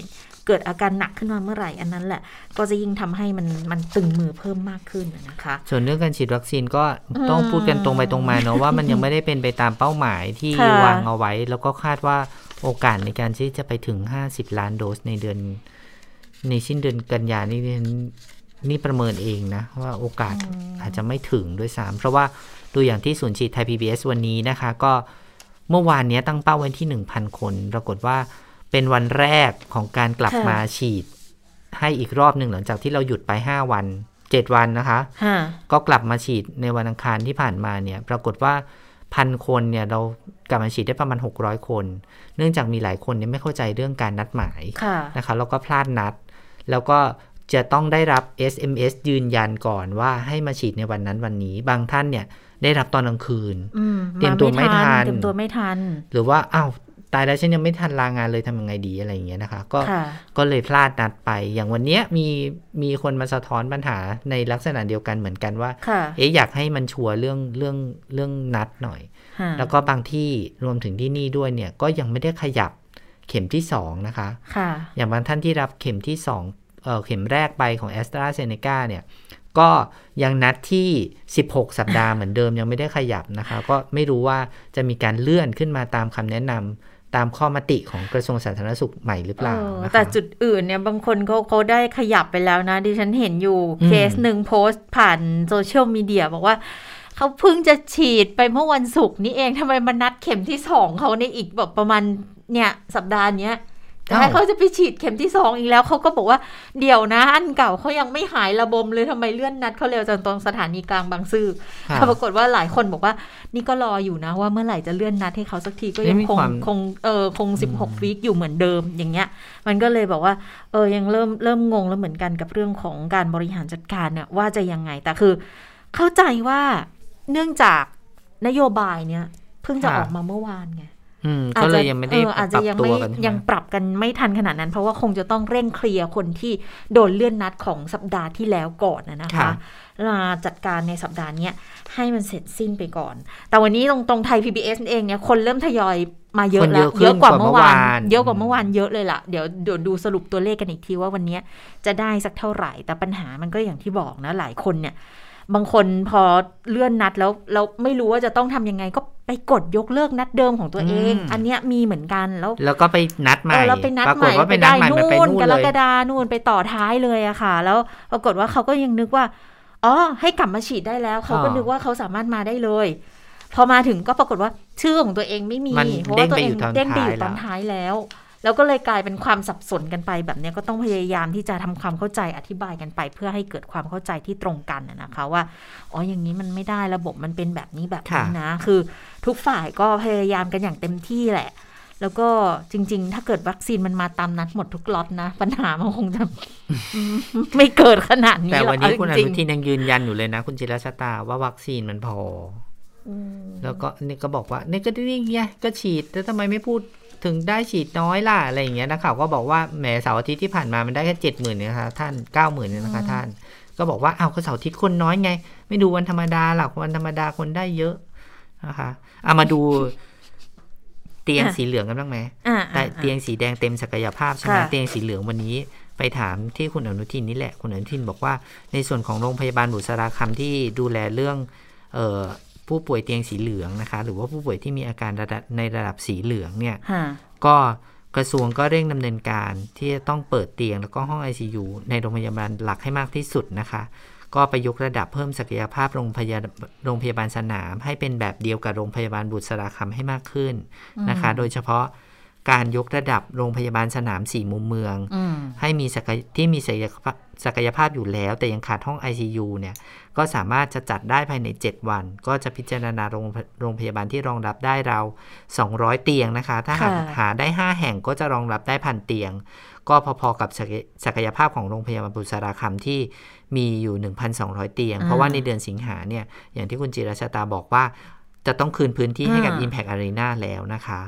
เกิดอาการหนักขึ้นมาเมื่อไหร่อันนั้นแหละ ก็จะยิ่งทำให้มันมันตึงมือเพิ่มมากขึ้นนะคะ
ส่วนเรื่องการฉีดวัคซีนก็
อืม
ต้องพูดกันตรงไปตรงมาเนาะว่ามันยังไม่ได้เป็นไปตามเป้าหมายที่
ค่ะ
วางเอาไว้ แล้วก็คาดว่าโอกาสในการที่จะไปถึง 50 ล้านโดสในเดือน ในสิ้นเดือนกันยานี่นี่ประเมินเองนะ ว่าโอกาสอาจจะไม่ถึงด้วยซ้ำเพราะว่าดูอย่างที่ศูนย์ฉีดไทย PBS วันนี้นะคะ ก็เมื่อวานเนี้ยตั้งเป้าไว้ที่ 1,000 คน ปรากฏว่า เป็นวันแรกของการกลับ
ค่ะ
มาฉีด ให้อีกรอบหนึ่งหลังจากที่เราหยุดไป5วัน7วันนะคะ
ค่ะ
ก็กลับมาฉีดในวันอังคารที่ผ่านมาเนี่ย ปรากฏว่าพันคนเนี่ยเรากลับมาฉีดได้ประมาณ 600 คน เนื่องจากมีหลายคนเนี่ยไม่เข้าใจเรื่องการนัดหมาย
ค่ะ
นะคะแล้วก็พลาดนัด แล้วก็จะต้องได้รับ SMS ยืนยันก่อนว่าให้มาฉีดในวันนั้นวันนี้ บางท่านเนี่ยได้รับตอนกลางคืน
อืม
เตรียมตัวไม่ทัน
เตรียมตัวไม่ทัน
หรือว่าอ้าว ตายแล้วฉันยังไม่ทันลางานเลยทำยังไงดีอะไรอย่างเงี้ยนะคะ ก็
ค่ะ
ก็เลยพลาดนัดไปอย่างวันเนี้ยมีมีคนมาสะท้อนปัญหาในลักษณะเดียวกันเหมือนกันว่า
ค่ะ
เอ๊ะอยากให้มันชัวร์เรื่องเรื่องเรื่องนัดหน่อย
ค่ะ
แล้วก็บางที่รวมถึงที่นี่ด้วยเนี่ยก็ยังไม่ได้ขยับเข็มที่สองนะคะ
ค่ะ
อย่างบางท่านที่รับเข็มที่2เอ่อเข็มแรกไปของ a s t r a z เซ e c a เนี่ยก็ยังนัดที่ 16 สัปดาห์เหมือนเดิมยังไม่ได้ขยับนะคะ ก็ไม่รู้ว่าจะมีการเลื่อนขึ้นมาตามคำแนะนำ ตามข้อมติของกระทรวงสาธารณสุขใหม่หรือเปล่า
เออ
นะคะ
แต่จุดอื่นเนี่ยบางคนเขาเขาได้ขยับไปแล้วนะ ดิฉันเห็นอยู่
อืม
เคสหนึ่งโพสต์ผ่านโซเชียลมีเดียบอกว่าเขาเพิ่งจะฉีดไปเมื่อวันศุกร์นี้เองทำไมมานัดเข็มที่สองเขาในอีกแบบประมาณเนี่ยสัปดาห์เนี้ย จะให้
อ้าว
เขาจะไปฉีดเข็มที่สองอีกแล้วเขาก็บอกว่าเดี๋ยวนะอันเก่าเขายังไม่หายระบมเลยทำไมเลื่อนนัดเขาเร็วจังตรงสถานีกลางบางซื่อ
ค่ะ
แต่ปรากฏว่าหลายคนบอกว่า นี่ก็รออยู่นะว่าเมื่อไหร่จะเลื่อนนัดให้เขาสักทีก็ยัง
ไม่มี
คง
ความ
คงเออคงสิบหกวีคอยู่เหมือนเดิมอย่างเงี้ย มันก็เลยบอกว่า เออยังเริ่มเริ่มงงแล้วเหมือนกันกับเรื่องของการบริหารจัดการเนี่ยว่าจะยังไงแต่คือ เข้าใจว่าเนื่องจากนโยบายเนี่ยเพิ่งจะ
ค่ะ
ออกมาเมื่อวานไง
อืมก็เลยยังไม่ได้
อออาจ
ป
จะ
รับ
ยัง
ตัว
ไม่
กันใช่ไหม
ยังปรับกันไม่ทันขนาดนั้น เพราะว่าคงจะต้องเร่งเคลียร์คนที่โดนเลื่อนนัดของสัปดาห์ที่แล้วก่อนนะนะคะ
ค่ะ
มาจัดการในสัปดาห์เนี้ยให้มันเสร็จสิ้นไปก่อน แต่วันนี้ตรงตรงไทย PBS เองเนี่ยคนเริ่มทยอยมาเยอะ
คน
แล้
เยวอะขึ้น
เยอะกว่าเมื่อวาน
กว่าเมื่อวาน
เยอะกว่าเมื่อวานเยอะเลยล่ะ เดี๋ยวเดี๋ยวดูสรุปตัวเลขกันอีกทีว่าวันเนี้ยจะได้สักเท่าไหร่ แต่ปัญหามันก็อย่างที่บอกนะหลายคนเนี่ย บางคนพอเลื่อนนัดแล้วแล้วไม่รู้ว่าจะต้องทำยังไง ก็ไปกดยกเลิกนัดเดิมของตัวเอง
อืม
อันเนี้ยมีเหมือนกันแล้ว
แล้วก็ไปนัดใหม่
เออแล้วไปนัด
ปรา
ให
กฏ
ม่
ว่าไปนัดใหม่มันไป
นู่น
นู่น
ก
เล
ร
ย
กฎานู่นไปต่อท้ายเลยอะค่ะ แล้วปรากฏว่าเขาก็ยังนึกว่าอ๋อให้กลับมาฉีดได้แล้ว เขาก็
อ๋อ
นึกว่าเขาสามารถมาได้เลย พอมาถึงก็ปรากฏว่าชื่อของตัวเองไม่มี
มัน
เพราะว่าตัวเอง
เด้
เด้ง
ง
ไป
ไป
อ
อยู่
ยู่ต
ต
อ
อนน
ท้ายแล้ว แล้วก็เลยกลายเป็นความสับสนกันไปแบบเนี้ยก็ต้องพยายามที่จะทำความเข้าใจอธิบายกันไป เพื่อให้เกิดความเข้าใจที่ตรงกันน่ะนะคะว่าอ๋ออย่างนี้มันไม่ได้ระบบมันเป็นแบบนี้แบบนี้
ค่ะ
นะ คือทุกฝ่ายก็พยายามกันอย่างเต็มที่แหละ แล้วก็จริง ๆ ถ้าเกิดวัคซีนมันมาตามนัดหมดทุกล็อตนะ ปัญหามันคงจะไม่เกิดขนาดนี้
แต่
หร
วั
อก
นนี้
เา
คุณอ
จริ
นุ
งๆ
ทินยังยืนยันอยู่เลยนะ คุณจิรชตาว่าวัคซีนมันพอ
อืม
แล้วก็นี่ก็บอกว่านี่ก็นี่ไงก็ฉีดแล้วทำไมไม่พูด ถึงได้ฉีดน้อยล่ะอะไรอย่างเงี้ยนักข่าวก็บอกว่าแหมเสาร์อาทิตย์ที่ผ่านมามันได้แค่เจ็ดหมื่นนะคะท่านเก้าหมื่นเนี่ยนะคะท่าน ก็บอกว่าอ้าวก็เสาร์อาทิตย์คนน้อยไง ไม่ดูวันธรรมดาหรอกวันธรรมดาคนได้เยอะนะคะเอามาดูเตียงสีเหลืองกันบ้างไหม
อ่า
แต่
อ่า
เตียงสีแดงเต็มศักยภาพใช่ไหม
ค่ะ
เตียงสีเหลืองวันนี้ไปถามที่คุณอนุทินนี่แหละ คุณอนุทินบอกว่าในส่วนของโรงพยาบาลบุษราคำที่ดูแลเรื่องเออ ผู้ป่วยเตียงสีเหลืองนะคะ หรือว่าผู้ป่วยที่มีอาการระดับในระดับสีเหลืองเนี่ย
ค่ะ
ก็กระทรวงก็เร่งดำเนินการที่จะต้องเปิดเตียง แล้วก็ห้อง ICU ในโรงพยาบาลหลักให้มากที่สุดนะคะ ก็ไปยกระดับเพิ่มศักยภาพโรงพยาโรงพยาบาลสนาม ให้เป็นแบบเดียวกับโรงพยาบาลบุษราคำให้มากขึ้นนะคะ โดยเฉพาะ การยกระดับโรงพยาบาลสนามสี่มุมเมือง
อืม
ให้มีศักยที่มีศักยภาพศักยภาพอยู่แล้ว แต่ยังขาดห้อง ICU เนี่ย ก็สามารถจะจัดได้ภายใน 7 วัน ก็จะพิจารณาโรงโรงพยาบาลที่รองรับได้เรา 200 เตียงนะคะ ถ้าหา
ค่ะ
หาได้ 5 แห่งก็จะรองรับได้พันเตียง ก็พอๆกับศักยศักยภาพของโรงพยาบาลบุษราคำที่มีอยู่ 1,200 เตียง เพราะว่าในเดือนสิงหาเนี่ยอย่างที่คุณจิรชาตาบอกว่าจะต้องคืนพื้นที่ให้กับ Impact Arena แล้วนะคะ
ค่ะ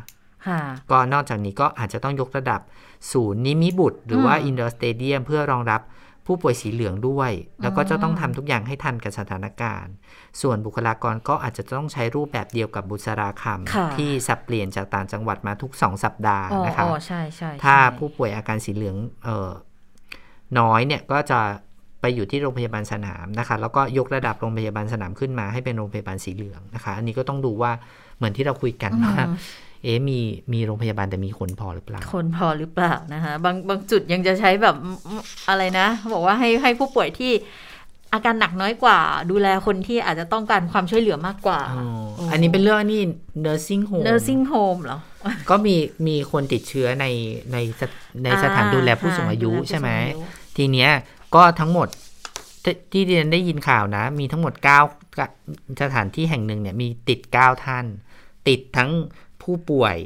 ก็นอกจากนี้ก็อาจจะต้องยกระดับศูนย์นิมิบุตร หรือว่า
อืม
อินดอร์สเตเดียมเพื่อรองรับผู้ป่วยสีเหลืองด้วย แล้วก็จะต้องทำทุกอย่างให้ทันกับสถานการณ์ ส่วนบุคลากรก็อาจจะต้องใช้รูปแบบเดียวกับบุษราค
ค่ะ
ที่สับเปลี่ยนจากต่างจังหวัดมาทุก2สัปดาห์
อ๋อ
นะคะ
อ๋อใช่ใช่
ถ้า
ใช่
ผู้ป่วยอาการสีเหลืองเอ่อน้อยเนี่ยก็จะไปอยู่ที่โรงพยาบาลสนามนะคะ แล้วก็ยกระดับโรงพยาบาลสนามขึ้นมาให้เป็นโรงพยาบาลสีเหลืองนะคะ อันนี้ก็ต้องดูว่าเหมือนที่เราคุยกันว่า
อืม
เอ๊ะมีมีโรงพยาบาลแต่มีคนพอหรือเปล่า
คนพอหรือเปล่านะคะบางบางจุดยังจะใช้แบบอะไรนะ บอกว่าให้ให้ผู้ป่วยที่อาการหนักน้อยกว่า ดูแลคนที่อาจจะต้องการความช่วยเหลือมากกว่า
อ๋อ
โอ้
อันนี้เป็นเรื่องนี่ nursing home
nursing home เหรอ
ก็มีมีคนติดเชื้อในในสถในสถานดูแลผู้สูงอายุ
ค่ะ
ใช่ไหม
ดูแลผู้สูงอายุ
ทีเนี้ยก็ทั้งหมดที่ที่เรียนได้ยินข่าวนะ มีทั้งหมด9กะสถานที่แห่งหนึ่งเนี่ยมีติด 9 ท่าน ติดทั้ง ผู้ป่วย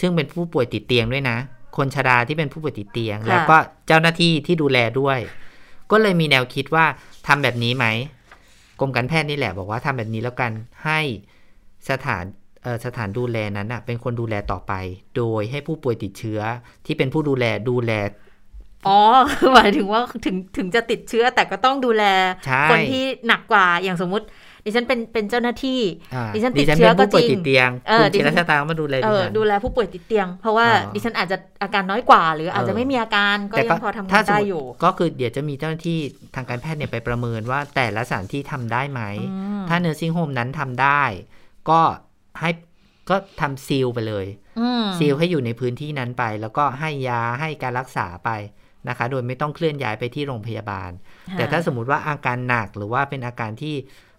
ซึ่งเป็นผู้ป่วยติดเตียงด้วยนะ คนชราที่เป็นผู้ป่วยติดเตียง
ค่ะ
แล้วก็เจ้าหน้าที่ที่ดูแลด้วย ก็เลยมีแนวคิดว่าทำแบบนี้ไหมกรมการแพทย์นี่แหละบอกว่าทำแบบนี้แล้วกันให้สถานเอ่อสถานดูแลนั้นน่ะเป็นคนดูแลต่อไป โดยให้ผู้ป่วยติดเชื้อที่เป็นผู้ดูแลดูแล
อ๋อคือหมายถึงว่าถึงถึงจะติดเชื้อแต่ก็ต้องดูแล
ใช่
คนที่หนักกว่าอย่างสมมุติ ดิฉันเป็นเป็นเจ้าหน้าที่
อ่า
ดิฉันติดเชื้อ
ป็นผู้ป่วย
ก็จริง
ติดเตียง
เออ
คุณ
ดิ
จิ
ฉั
ร
น
ชาตาก็มาดูแล
เอ
ดิ
อ
ฉัน
ดูแลผู้ป่วยติดเตียง เพราะว่า
อ๋อ
ดิฉันอาจจะอาการน้อยกว่า หรืออาจ
เอ
จะ
อ
ไม่มีอาการก็
แต่
ยังพอทำงา
ถ้านสม
ได้
มติ
อยู่
ก็คือเดี๋ยวจะมีเจ้าหน้าที่ทางการแพทย์เนี่ยไปประเมินว่าแต่ละสถานที่ทำได้ไหม
อืม
ถ้า nursing home นั้นทำได้ ก็ให้ก็ทำซีลไปเลย
อืม
ซีลให้อยู่ในพื้นที่นั้นไป แล้วก็ให้ยาให้การรักษาไปนะคะ โดยไม่ต้องเคลื่อนย้ายไปที่โรงพยาบาล แต่ถ้าสมมุติว่าอาการหนักหรือว่าเป็นอาการที่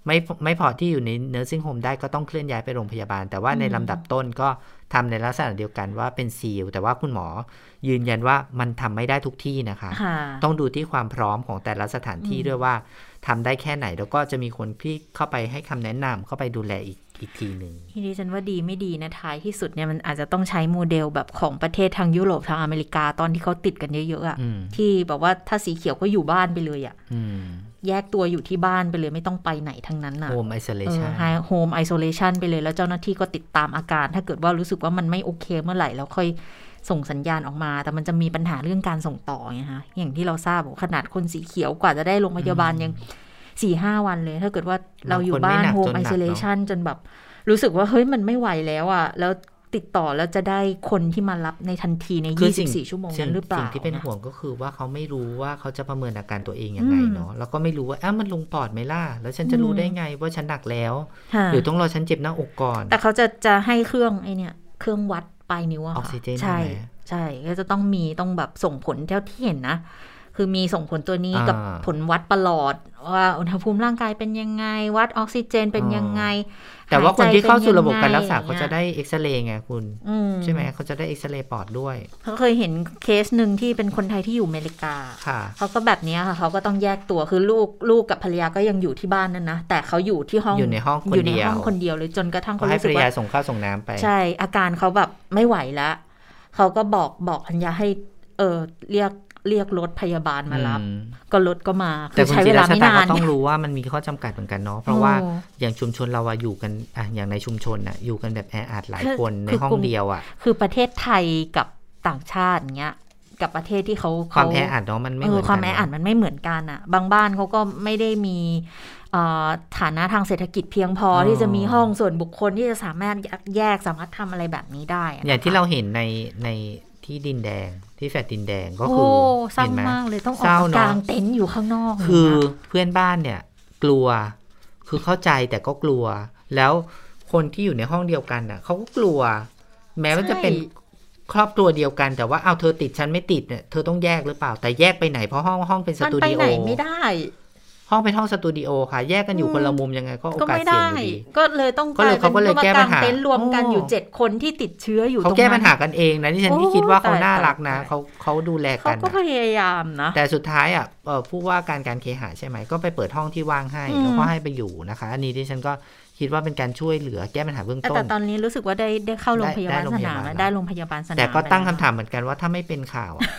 ไม่ไม่พอที่อยู่ใน nursing home ได้ก็ต้องเคลื่อนย้ายไปโรงพยาบาล แต่ว่าในลำดับต้นก็ทำในลักษณะเดียวกันว่าเป็นซีลแต่ว่าคุณหมอยืนยันว่ามันทำไม่ได้ทุกที่นะคะ
ค่ะ
ต้องดูที่ความพร้อมของแต่ละสถานที่
อืม
ด้วยว่าทำได้แค่ไหนแล้วก็จะมีคนที่เข้าไปให้คำแนะนำเข้าไปดูแลอีกอีกทีหนึ่ง
ที่ดิฉันว่าดีไม่ดีนะท้ายที่สุดเนี่ยมันอาจจะต้องใช้โมเดลแบบของประเทศทางยุโรปทางอเมริกาตอนที่เขาติดกันเยอะๆอะ
อืม
ที่แบบว่าถ้าสีเขียวก็อยู่บ้านไปเลยอะ
อืม
แยกตัวอยู่ที่บ้านไปเลยไม่ต้องไปไหนทั้งนั้นน่ะ
home
เอ
isolation
อโฮมไอโซเลชันไปเลยแล้วเจ้าหน้าที่ก็ติดตามอาการ ถ้าเกิดว่ารู้สึกว่ามันไม่โอเคเมื่อไหร่แล้วค่อยส่งสัญญาณออกมา แต่มันจะมีปัญหาเรื่องการส่งต่อไงฮะอย่างที่เราทราบว่าขนาดคนสีเขียวกว่าจะได้โรงพยาบาลยังสี่ห้าวันเลย ถ้าเกิดว่าเราอยู่บ้าน
บางคนไม่หนัก
home isolation
เน
อะ
จน
หนักจนแบบรู้สึกว่าเฮ้ยมันไม่ไหวแล้วอะแล้ว ติดต่อแล้วจะได้คนที่มารับในทันทีใน
คือสิ่ง
24 ชั่วโมง
สิ่
นั้นหรือเปล่า
สิ่งที่เป็นห่วงนะก็คือว่าเขาไม่รู้ว่าเขาจะประเมินอาการตัวเองยังไง
อืม
เนาะแล้วก็ไม่รู้ว่าอ้าวมันลงปอดไหมล่ะแล้วฉันจะรู้
อืม
ได้ไงว่าฉันหนักแล้ว
ค่ะ
หรือต้องรอฉันเจ็บหน้าอกก่อน
แต่เขาจะจะให้เครื่องไอเนี่ยเครื่องวัดปลายนิ้วอะ
อ
ค่ะ
อกซิเจน
ใช่
ใช่ไหม
ใช่ก็จะต้องมีต้องแบบส่งผลเท่าที่เห็นนะ คือมีส่งผลตัวนี้กับ
อ่า
ผลวัดประหลอด ว่าอุณหภูมิร่างกายเป็นยังไง วัดออกซิเจนเป็นยังไง
แต่ว่าคนที่เข้าสู่ระบบการรักษา
หยใจ
เขา
ป็น
จะ
ยังไง
ได้เอ็กซเรย์ไงคุณ
อื
ใช่ไหมเขาจะได้เอ็กซเรย์ปอดด้วย
เขาเคยเห็นเคสหนึ่งที่เป็นคนไทยที่อยู่อเมริกา
ค่ะ
เขาก็แบบเนี้ยค่ะเขาก็ต้องแยกตัวคือลูกลูกกับภรรยาก็ยังอยู่ที่บ้านนั่นนะแต่เขาอยู่ที่ห้อง
อยู่ในห้องคน
อยู่ใน
เดียว
ห้องคนเดียวเลยจนกระทั่ง
ก็
เขา
ให้
รู้
ภ
สึ
ร
ก
รยา
ว่า
ส่งข้าวส่งน้ำไป
ใช่ อาการเขาแบบไม่ไหวแล้วเขาก็บอกบอกภรรยาให้เออเรียก เรียกรถพยาบาลมารับ
อืม
ก็รถก็มาคื
แต่
อ
คุณ
ใช้
จิ
เว
ร
ลา
ชะ
ไม่
ตาก็
นาน
ต้องรู้ว่ามันมีข้อจำกัดเหมือนกันเนาะเพราะว่า
โอ้
อย่างชุมชนเราอะอยู่กันอะอย่างในชุมชนอะอยู่กันแบบแออัดหลาย
คือ
คนใน
คือ
ห้อง
กลุ่ม
เดียวอะ
คือประเทศไทยกับต่างชาติเงี้ยกับประเทศที่เขา
ความ
เข
แออัดเนาะมันไม่
เอ
เหมื
อ
อน
ความ
กัน
แออัดมันไม่เหมือนกันอะ บางบ้านเขาก็ไม่ได้มีเอ่อฐานะทางเศรษฐกิจเพียงพอที่จะมีห้องส่วนบุคคลที่จะสามารถแยกสามารถทำอะไรแบบนี้ได้ะ
อย่างที่
นะคะ
เราเห็นในในที่ดินแดง ที่แฟลตดินแดงก็
โอ้
คือ
เศร้า
เห็นไหม
มากเลยต้องอ
เศ
อ
ร้ากเนอะ
กลางเต็นท์อยู่ข้างนอก
คือ
เลยนะ
เพื่อนบ้านเนี่ย กลัว คือเข้าใจแต่ก็กลัว แล้วคนที่อยู่ในห้องเดียวกันน่ะเขาก็กลัว แม้ว่าจะเป็นครอบครัวเดียวกันแต่ว่าเอาเธอติดฉันไม่ติดเนี่ยเธอต้องแยกหรือเปล่า แต่แยกไปไหนเพราะห้องห้องเป็นส
มัน
ตู
ไป
ดิโอ
ไหนไม่ได้
ห้องเป็นห้องสตูดิโอค่ะ แยกกันอยู่
อืม
คนละมุมยังไงก็โอ
ก็
กาส
ไม่
เสี่ย
ได้
งอยู่ดี
ก็เลยต้อง
ก็เลยเขาก็เลยแก้ปัญหา
เต็นท์รวมกัน
โอ้
อยู่เจ็ดคนที่ติดเชื้ออยู่ตรง
เขา
นั้น
แก้ปัญหากันเองนะที่ฉันที่
โอ้
คิดว่าเขา
ตาย
น่ารักนะ
ตาย
เขาเขาดูแล
เขา
กัน
ก็
นะ
พยายามนะ
แต่สุดท้ายอะเออผู้ว่าการการเคหะใช่ไหมก็ไปเปิดห้องที่ว่างให้
อืม
แล้วก็ให้ไปอยู่นะคะ อันนี้ที่ฉันก็คิดว่าเป็นการช่วยเหลือแก้ปัญหาเบื้อง
แต่
ต้
แต่
น
ตอนนี้รู้สึกว่าได้ได้เข้าโรงพยาบาล
ได้
สนาม
ได้
แล้ว
โรงพยาบาล
ได้โรงพยาบาลสนาม
แต่ก็ตั้ง
ไป
คำ
แล้ว
ถามเหมือนกันว่าถ้าไม่เป็นข่าวอะ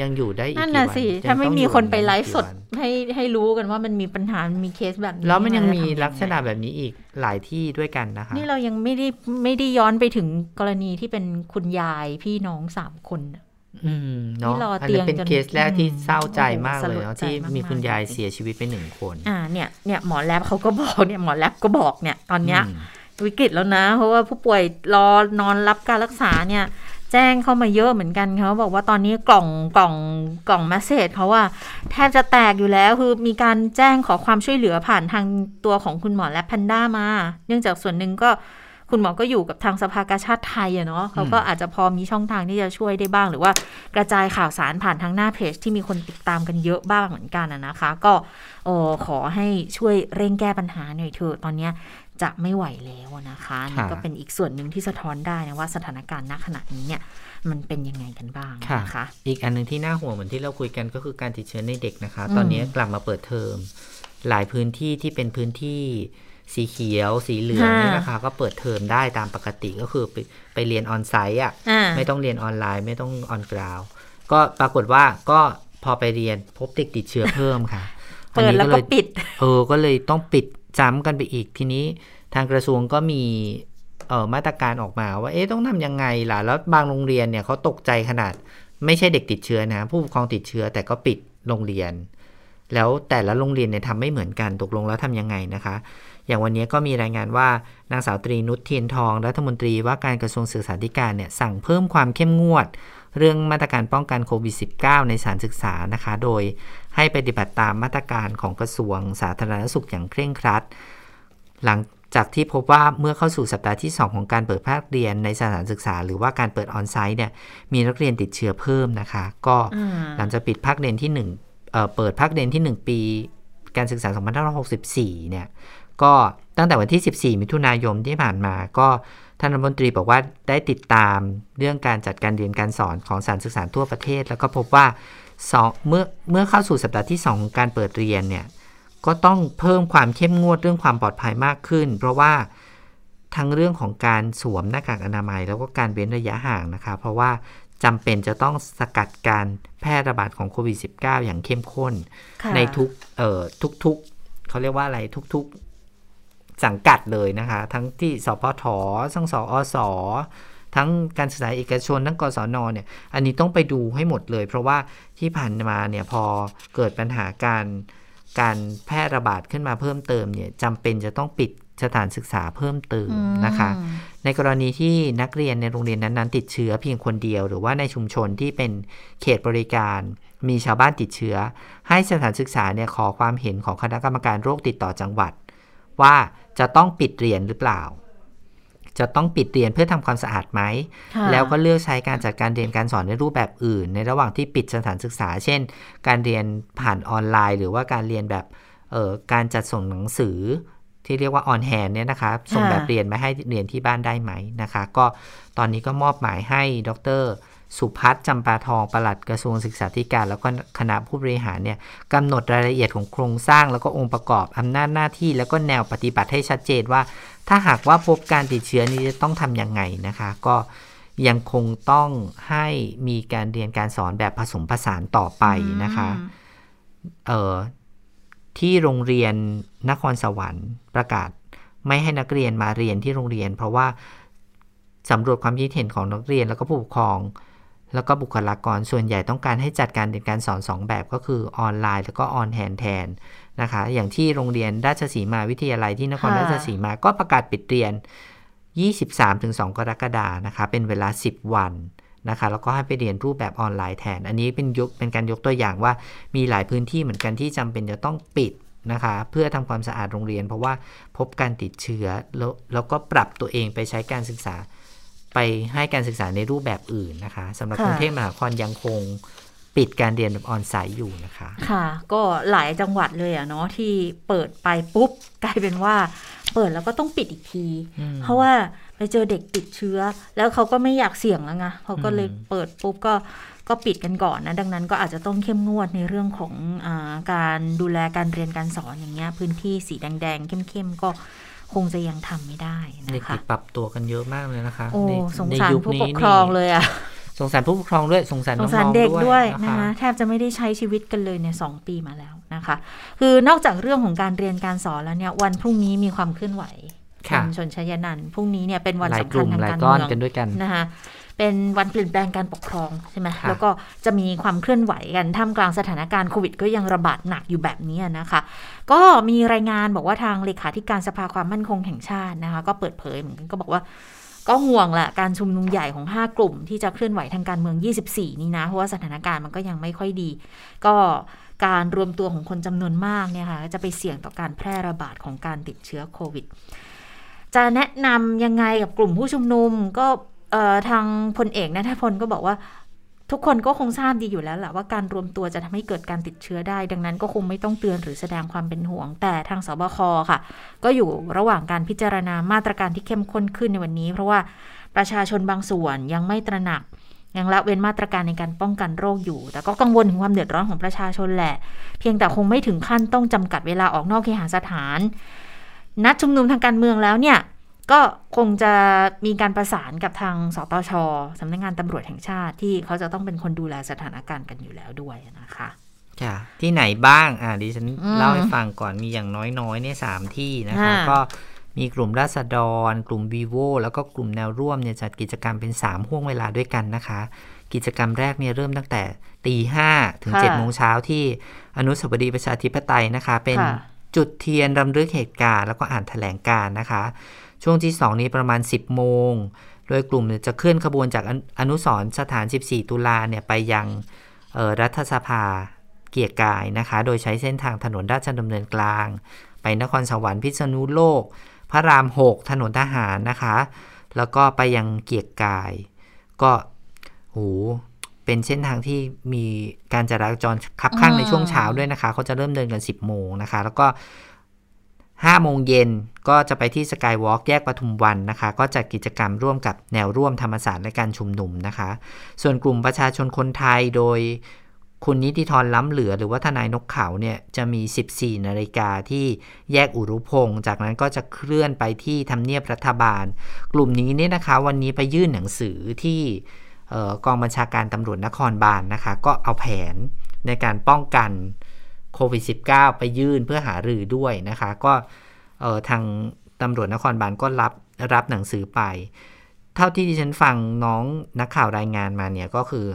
ยังอยู่ได้อีก
นั่น
กี่
น่ะ
วัน
สิ
ยัง
ถ้าไม่
ต้อง
มี
อยู่
คนไปไลฟ์สด
กี่วัน
ให้ให้รู้กันว่ามันมีปัญหา มีเคสแบบนี้
แล้วมันยังมี
จะทำไลั
กษณะแบบนี้อีกหลายที่ด้วยกันนะคะ
นี่เรายังไม่ได้ไม่ได้ย้อนไปถึงกรณีที่เป็นคุณยายพี่น้องสามคนน่ะ
อืมเนาะ
ที่รอ
อัน
เตี
นี้
ยง
เป็น
จน
เคสแรกที่
อืม
เศร้าใจ
โอ้โห
มากเลย
สล
เนาะ
ดใจ
ที่มี
มากๆ
คุณยาย
จริงๆ
เสียชีวิตไปหนึ่งคน
อ่าเนี่ยเนี่ยหมอแลบเขาก็บอกเนี่ยหมอแลบก็บอกเนี่ยตอนเนี้ย
อืม
วิกฤตแล้วนะ เพราะว่าผู้ป่วยรอนอนรับการรักษาเนี่ย แจ้งเข้ามาเยอะเหมือนกันเขาบอกว่าตอนนี้กล่องกล่องกล่องมสเซจเขาว่าแทบจะแตกอยู่แล้วคือมีการแจ้งขอความช่วยเหลือผ่านทางตัวของคุณหมอและแพนด้ามา เนื่องจากส่วนหนึ่งก็คุณหมอก็อยู่กับทางสภากาชาติไทยอะเนาะเขาก็อาจจะพอมีช่องทางที่จะช่วยได้บ้าง หรือว่ากระจายข่าวสารผ่านทางหน้าเพจที่มีคนติดตามกันเยอะบ้างเหมือนกันอะนะคะ ก็ขอให้ช่วยเร่งแก้ปัญหาหน่อยเถอะตอนเนี้ย จะไม่ไหวแล้วนะคะนี่ก็เป็นอีกส่วนหนึ่งที่สะท้อนได้นะว่าสถานการณ์ณขณะนี้เนี่ยมันเป็นยังไงกันบ้าง
ค่ะ
นะคะ
อีกอันหนึ่งที่น่าห่วงเหมือนที่เราคุยกันก็คือการติดเชื้อในเด็กนะคะ
อืม
ตอนนี้กลับมาเปิดเทอม หลายพื้นที่ที่เป็นพื้นที่สีเขียวสีเหลืองเนี่ยนะคะ ก็เปิดเทอมได้ตามปกติก็คือไปไปเรียนออนไซต์อะ
อ่า
ไม่ต้องเรียนออนไลน์ไม่ต้องออนกราวก็ปรากฏว่าก็พอไปเรียนพบเด็กติดเชื้อเพิ่มค่ะ
เปิดแล้วก็
อันนี้
ปิด
เออ ก็เลยต้องปิด จ้ำกันไปอีกทีนี้ทางกระทรวงก็มีเออมาตรการออกมาว่าเอ๊ะต้องทำยังไงล่ะ แล้วบางโรงเรียนเนี่ยเขาตกใจขนาด ไม่ใช่เด็กติดเชื้อนะ ผู้ปกครองติดเชื้อแต่ก็ปิดโรงเรียน แล้วแต่ละโรงเรียนเนี่ยทำไม่เหมือนกันตกลงแล้วทำยังไงนะคะ อย่างวันนี้ก็มีรายงานว่านางสาวตรีนุชเทียนทองรัฐมนตรีว่าการกระทรวงศึกษาธิการเนี่ยสั่งเพิ่มความเข้มงวด เรื่องมาตรการป้องกันโควิด -19 ในสถานศึกษานะคะ โดย ให้ปฏิบัติตามมาตรการของกระทรวงสาธารณสุขอย่างเคร่งครัด หลังจากที่พบว่าเมื่อเข้าสู่สัปดาห์ที่ 2 ของการเปิดภาคเรียนในสถานศึกษา หรือว่าการเปิดออนไซต์เนี่ยมีนักเรียนติดเชื้อเพิ่มนะคะ ก็
อืม
หลังจากปิดภาคเรียนที่1เอ่อเปิดภาคเรียนที่ 1 ปี การศึกษา 2564 เนี่ยก็ตั้งแต่วันที่ 14 มิถุนายนที่ผ่านมา ก็ท่านรัฐมนตรีบอกว่าได้ติดตามเรื่องการจัดการเรียนการสอนของสถารศึกษาทั่วประเทศ แล้วก็พบว่า สองเมื่อเมื่อเข้าสู่สัปดาห์ที่2ของการเปิดเรียนเนี่ยก็ต้องเพิ่มความเข้มงวดเรื่องความปลอดภัยมากขึ้น เพราะว่าทั้งเรื่องของการสวมหน้ากากอนามัย แล้วก็การเว้นระยะห่างนะคะ เพราะว่าจำเป็นจะต้องสกัดการแพร่ระบาดของโควิด -19 อย่างเข้มข้น
ค่ะ
ในทุกเอ่อทุกๆเขาเรียกว่าอะไรทุกๆสังกัดเลยนะคะ ทั้งที่สพททั้งสอส ทั้งการศึกษาเอกชนทั้งกศนเนี่ยอันนี้ต้องไปดูให้หมดเลย เพราะว่าที่ผ่านมาเนี่ยพอเกิดปัญหาการการแพร่ระบาดขึ้นมาเพิ่มเติมเนี่ยจำเป็นจะต้องปิดสถานศึกษาเพิ่มเติมนะคะ
อืม
ในกรณีที่นักเรียนในโรงเรียนนั้นๆ ติดเชื้อเพียงคนเดียว หรือว่าในชุมชนที่เป็นเขตบริการ มีชาวบ้านติดเชื้อ ให้สถานศึกษาเนี่ยขอความเห็นของคณะกรรมการโรคติดต่อจังหวัด ว่าจะต้องปิดเรียนหรือเปล่า จะต้องปิดเรียนเพื่อทำความสะอาดไหม
ค่ะ
แล้วก็เลือกใช้การจัดการเรียนการสอนในรูปแบบอื่น ในระหว่างที่ปิดสถานศึกษา เช่น การเรียนผ่านออนไลน์ หรือว่าการเรียนแบบเอ่อการจัดส่งหนังสือที่เรียกว่าออนแฮนเนี่ยนะคะส่งแบบเรียนมาให้เรียนที่บ้านได้ไหมนะคะ ก็ตอนนี้ก็มอบหมายให้ดร สุพัฒน์จำปาทองปลัดกระทรวงศึกษาธิการ แล้วก็คณะผู้บริหารเนี่ยกำหนดรายละเอียดของโครงสร้าง แล้วก็องค์ประกอบอำนาจหน้าที่ แล้วก็แนวปฏิบัติให้ชัดเจนว่า ถ้าหากว่าพบการติดเชื้อนี้จะต้องทำยังไงนะคะ ก็ยังคงต้องให้มีการเรียนการสอนแบบผสมผสานต่อไปนะคะ
อืม
เอ่อที่โรงเรียนนครสวรรค์ประกาศ ไม่ให้นักเรียนมาเรียนที่โรงเรียน เพราะว่าสำรวจความคิดเห็นของนักเรียนแล้วก็ผู้ปกครอง แล้วก็บุคลากรส่วนใหญ่ต้องการให้จัดการเรียนการสอนสองแบบก็คือออนไลน์ แล้วก็ออนแฮนแทนนะคะ อย่างที่โรงเรียนราชสีมาวิทยาลัยที่นคร
ค่ะ
ราชสีมาก็ประกาศปิดเรียน 23-2 กรกฎานะคะ เป็นเวลา 10 วันนะคะ แล้วก็ให้ไปเรียนรูปแบบออนไลน์แทน อันนี้เป็นยกเป็นการยกตัวอย่างว่ามีหลายพื้นที่เหมือนกันที่จำเป็นจะต้องปิดนะคะเพื่อทำความสะอาดโรงเรียน เพราะว่าพบการติดเชื้อแล้วแล้วก็ปรับตัวเองไปใช้การศึกษา ไปให้การศึกษาในรูปแบบอื่นนะคะสำหรับ
ค่ะ
กรุงเทพมหานครยังคงปิดการเรียนแบบออนไซต์อยู่นะคะ
ค่ะ ก็หลายจังหวัดเลยอะเนาะที่เปิดไปปุ๊บกลายเป็นว่า เปิดแล้วก็ต้องปิดอีกที
อืม
เพราะว่าไปเจอเด็กติดเชื้อ แล้วเขาก็ไม่อยากเสี่ยงแล้วไงเขาก็เลย
อืม
เปิดปุ๊บก็ก็ปิดกันก่อนนะ ดังนั้นก็อาจจะต้องเข้มงวดในเรื่องของอาการดูแลการเรียนการสอนอย่างเงี้ยพื้นที่สีแดงๆเข้มๆก็ คงจะยังทำไม่ได้
เด็ก
นะคะ
ๆปรับตัวกันเยอะมากเลยนะคะ
โอ้
ใน
สง
ใน
สาร
ยุค
ผู้
นี้
ปกครอง
นี่
เลยอะ
สงสารผู้ปกครองด้วยสงสาร
ส
น้
ง
องๆ
สารเด็กด้วย
นะ
นะคะคะแทบจะไม่ได้ใช้ชีวิตกันเลยเนี่ยสองปีมาแล้วนะคะ คือนอกจากเรื่องของการเรียนการสอนแล้วเนี่ยวันพรุ่งนี้มีความเคลื่อนไหว
ค่ะ
ณชนชยนันท์พรุ่งนี้เนี่ยเป็นวัน
หลาย
สำ
ก
คัญ
ลุ่ม
ทาง
หลาย
การ
ก้อน
เมือง
กันด้วยกัน
นะคะ เป็นวันเปลี่ยนแปลงการปกครองใช่ไหม
ค่ะ
แล้วก็จะมีความเคลื่อนไหวกันท่ามกลางสถานการณ์โควิด ก็ยังระบาดหนักอยู่แบบนี้นะคะ ก็มีรายงานบอกว่าทางเลขาธิการสภาความมั่นคงแห่งชาตินะคะ ก็เปิดเผยเหมือนกันก็บอกว่าก็ห่วงแหละการชุมนุมใหญ่ของ 5 กลุ่มที่จะเคลื่อนไหวทางการเมือง 24 นี้นะ เพราะว่าสถานการณ์มันก็ยังไม่ค่อยดี ก็การรวมตัวของคนจำนวนมากเนี่ยค่ะจะไปเสี่ยงต่อการแพร่ระบาดของการติดเชื้อโควิด จะแนะนำยังไงกับกลุ่มผู้ชุมนุมก็เอ่อ ทางพลเอกนัทพลก็บอกว่าทุกคนก็คงทราบดีอยู่แล้วแหละว่าการรวมตัวจะทำให้เกิดการติดเชื้อได้ ดังนั้นก็คงไม่ต้องเตือนหรือแสดงความเป็นห่วง แต่ทางสบคค่ะ ก็อยู่ระหว่างการพิจารณามาตรการที่เข้มข้นขึ้นในวันนี้ เพราะว่าประชาชนบางส่วนยังไม่ตระหนัก ยังละเว้นมาตรการในการป้องกันโรคอยู่ แต่ก็กังวลถึงความเดือดร้อนของประชาชนแหละ เพียงแต่คงไม่ถึงขั้นต้องจำกัดเวลาออกนอกเคหสถาน นัดชุมนุมทางการเมืองแล้วเนี่ย ก็คงจะมีการประสานกับทางสตชสำนักงานตำรวจแห่งชาติที่เขาจะต้องเป็นคนดูแลสถานการณ์กันอยู่แล้วด้วยนะคะ
ค่ะที่ไหนบ้าง อ่าดิฉัน
อืม
เล่าให้ฟังก่อนมีอย่างน้อยๆเนี่ยสามที่นะคะ
ค่ะ
ก็มีกลุ่มราษฎร กลุ่ม vivo แล้วก็กลุ่มแนวร่วมเนี่ยจัดกิจกรรมเป็น 3 ห่วงเวลาด้วยกันนะคะ กิจกรรมแรกเนี่ยเริ่มตั้งแต่ตีห้าถึง
ค่ะ
7จ็ดโมงเช้าที่อนุสาวรีย์ประชาธิปไตยนะคะ เป็น
ค่ะ
จุดเทียนรำลึกเหตุการณ์แล้วก็อ่านแถลงการณ์นะคะ ช่วงที่ 2 นี้ประมาณ 10 โมง โดยกลุ่มจะเคลื่อนขบวนจากอนุสรณ์สถาน 14 ตุลาเนี่ยไปยังออรัฐสภาเกียรกายนะคะ โดยใช้เส้นทางถนนราชดำเนินกลาง ไปนครสวรรค์พิษณุโลก พระราม 6 ถนนทหารนะคะ แล้วก็ไปยังเกียรกาย ก็โหเป็นเส้นทางที่มีการจราจรขับข้างในช่วงเช้าด้วยนะคะเขาจะเริ่มเดินกัน 10 โมงนะคะ แล้วก็ 5โมงเย็นก็จะไปที่สกายวอล์กแยกปทุมวันนะคะ ก็จัดกิจกรรมร่วมกับแนวร่วมธรรมศาสตร์และการชุมนุมนะคะ ส่วนกลุ่มประชาชนคนไทยโดยคุณนิติธรล้ำเหลือหรือว่าทนายนกเขาเนี่ยจะมี 14 นาฬิกาที่แยกอุรุพงศ์จากนั้นก็จะเคลื่อนไปที่ทำเนียบรัฐบาล กลุ่มนี้เนี่ยนะคะ วันนี้ไปยื่นหนังสือที่ออกองบัญชาการตำรวจนครบาลนนะคะ ก็เอาแผนในการป้องกัน โควิด -19 ไปยื่นเพื่อหารือด้วยนะคะ ก็ทางตำรวจนครบาลก็รับรับหนังสือไป เท่าที่ดิฉันฟังน้องนักข่าวรายงานมาเนี่ยก็คือ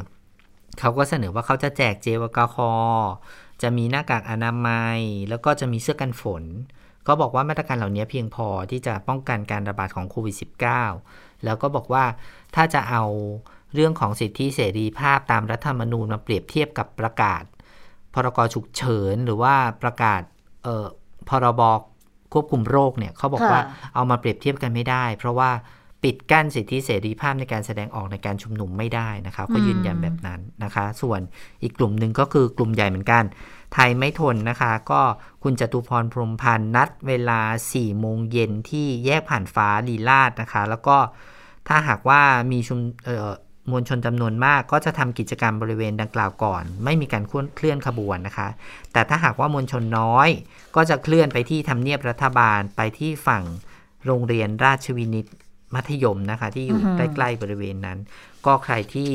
เขาก็เสนอว่าเขาจะแจกเจลแอลกอฮอล์จะมีหน้ากากอนามัย แล้วก็จะมีเสื้อกันฝน ก็บอกว่ามาตรการเหล่านี้เพียงพอที่จะป้องกันการระบาดของโควิด -19 แล้วก็บอกว่าถ้าจะเอาเรื่องของสิทธิเสรีภาพตามรัฐธรรมนูญมาเปรียบเทียบกับประกาศ พรกฉุกเฉินหรือว่าประกาศเอ่อพรบควบคุมโรคเนี่ยเขาบอกว่า
ค่ะ
เอามาเปรียบเทียบกันไม่ได้ เพราะว่าปิดกั้นสิทธิเสรีภาพในการแสดงออกในการชุมนุมไม่ได้นะคะก็ยืนยันแบบนั้นนะคะ ส่วนอีกกลุ่มหนึ่งก็คือกลุ่มใหญ่เหมือนกัน ไทยไม่ทนนะคะ ก็คุณจตุพรพรหมพันธ์นัดเวลา4โมงเย็นที่แยกผ่านฟ้าลีลาดนะคะ แล้วก็ถ้าหากว่ามีชุมเอ่อ มวลชนจำนวนมากก็จะทำกิจกรรมบริเวณดังกล่าวก่อน ไม่มีการเคลื่อนขบวนนะคะ แต่ถ้าหากว่ามวลชนน้อย ก็จะเคลื่อนไปที่ทำเนียบรัฐบาลไปที่ฝั่งโรงเรียนราชวินิตมัธยมนะคะ ที่อยู่
อือฮึ
ใกล้ๆบริเวณนั้น ก็ใครที่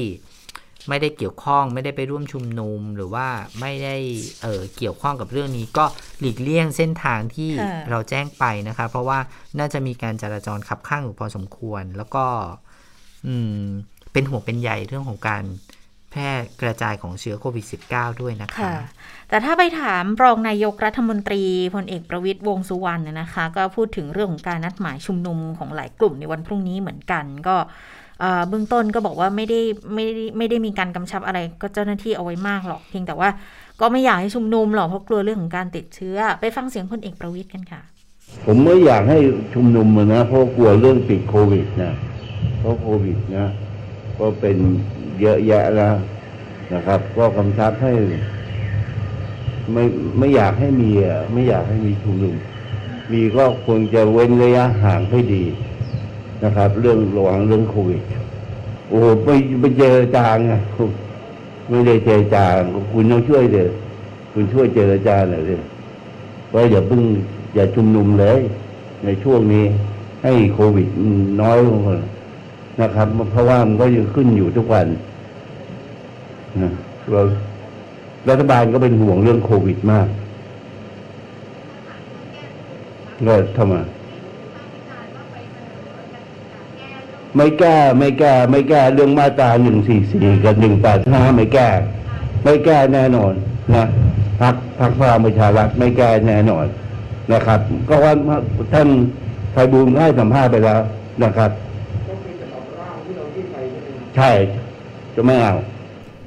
ไม่ได้เกี่ยวข้องไม่ได้ไปร่วมชุมนุมหรือว่าไม่ได้เอ่อเกี่ยวข้องกับเรื่องนี้ ก็หลีกเลี่ยงเส้นทางที่
ค่ะ
เราแจ้งไปนะคะ เพราะว่าน่าจะมีการจราจรขับข้างอยู่พอสมควร แล้วก็ อืม เป็นห่วงเป็นใยเรื่องของการแพร่กระจายของเชื้อโควิด -19 ด้วยนะคะ
ค่ะแต่ถ้าไปถามรองนายกรัฐมนตรีพลเอกประวิตยวงษ์สุวรรณเนี่ยนะคะ ก็พูดถึงเรื่องของการนัดหมายชุมนุมของหลายกลุ่มในวันพรุ่งนี้เหมือนกัน ก็เอ่อเบื้องต้นก็บอกว่าไม่ได้ไม่ได้ไม่ได้มีการกำชับอะไรก็เจ้าหน้าที่เอาไว้มากหรอก เพียงแต่ว่าก็ไม่อยากให้ชุมนุมหรอกเพราะกลัวเรื่องของการติดเชื้อ ไปฟังเสียงพลเอกประวิตยกันค่ะ
ผมไม่อยากให้ชุมนุมอะนะเพราะกลัวเรื่องติดโควิดนะเพราะโควิดนะ ก็เป็นเยอะแยะแล้วนะครับ ก็กำชับให้ ไม่ไม่อยากให้มีอะไม่อยากให้มีชุมนุมมีก็ควรจะเว้นระยะห่างให้ดีนะครับ เรื่องระวังเรื่องโควิดโอ้โหไปไปเจรจาไงไม่ได้เจรจาคุณต้องช่วยเดี๋ยคุณช่วยเจรจาหน่อยเลยว่าอย่าเพิ่งอย่าชุมนุมเลย ในช่วงนี้ ให้โควิดน้อยลงก่อน นะครับ เพราะว่ามันก็ยังขึ้นอยู่ทุกวันนะเรารัฐบาลก็เป็นห่วงเรื่องโควิดมากก็ทำไมไม่แก้ไม่แก้ ไม่แก้เรื่องมาตราหนึ่งสี่สี่กับหนึ่งแปดห้าไม่แก้ ไม่แก้แน่นอนนะพักพักพลังประชารัฐไม่แก้แน่นอนนะครับ ก็ว่าท่านไพบูลให้สัมภาษณ์ไปแล้วนะครับ ใช่จะไม่เอา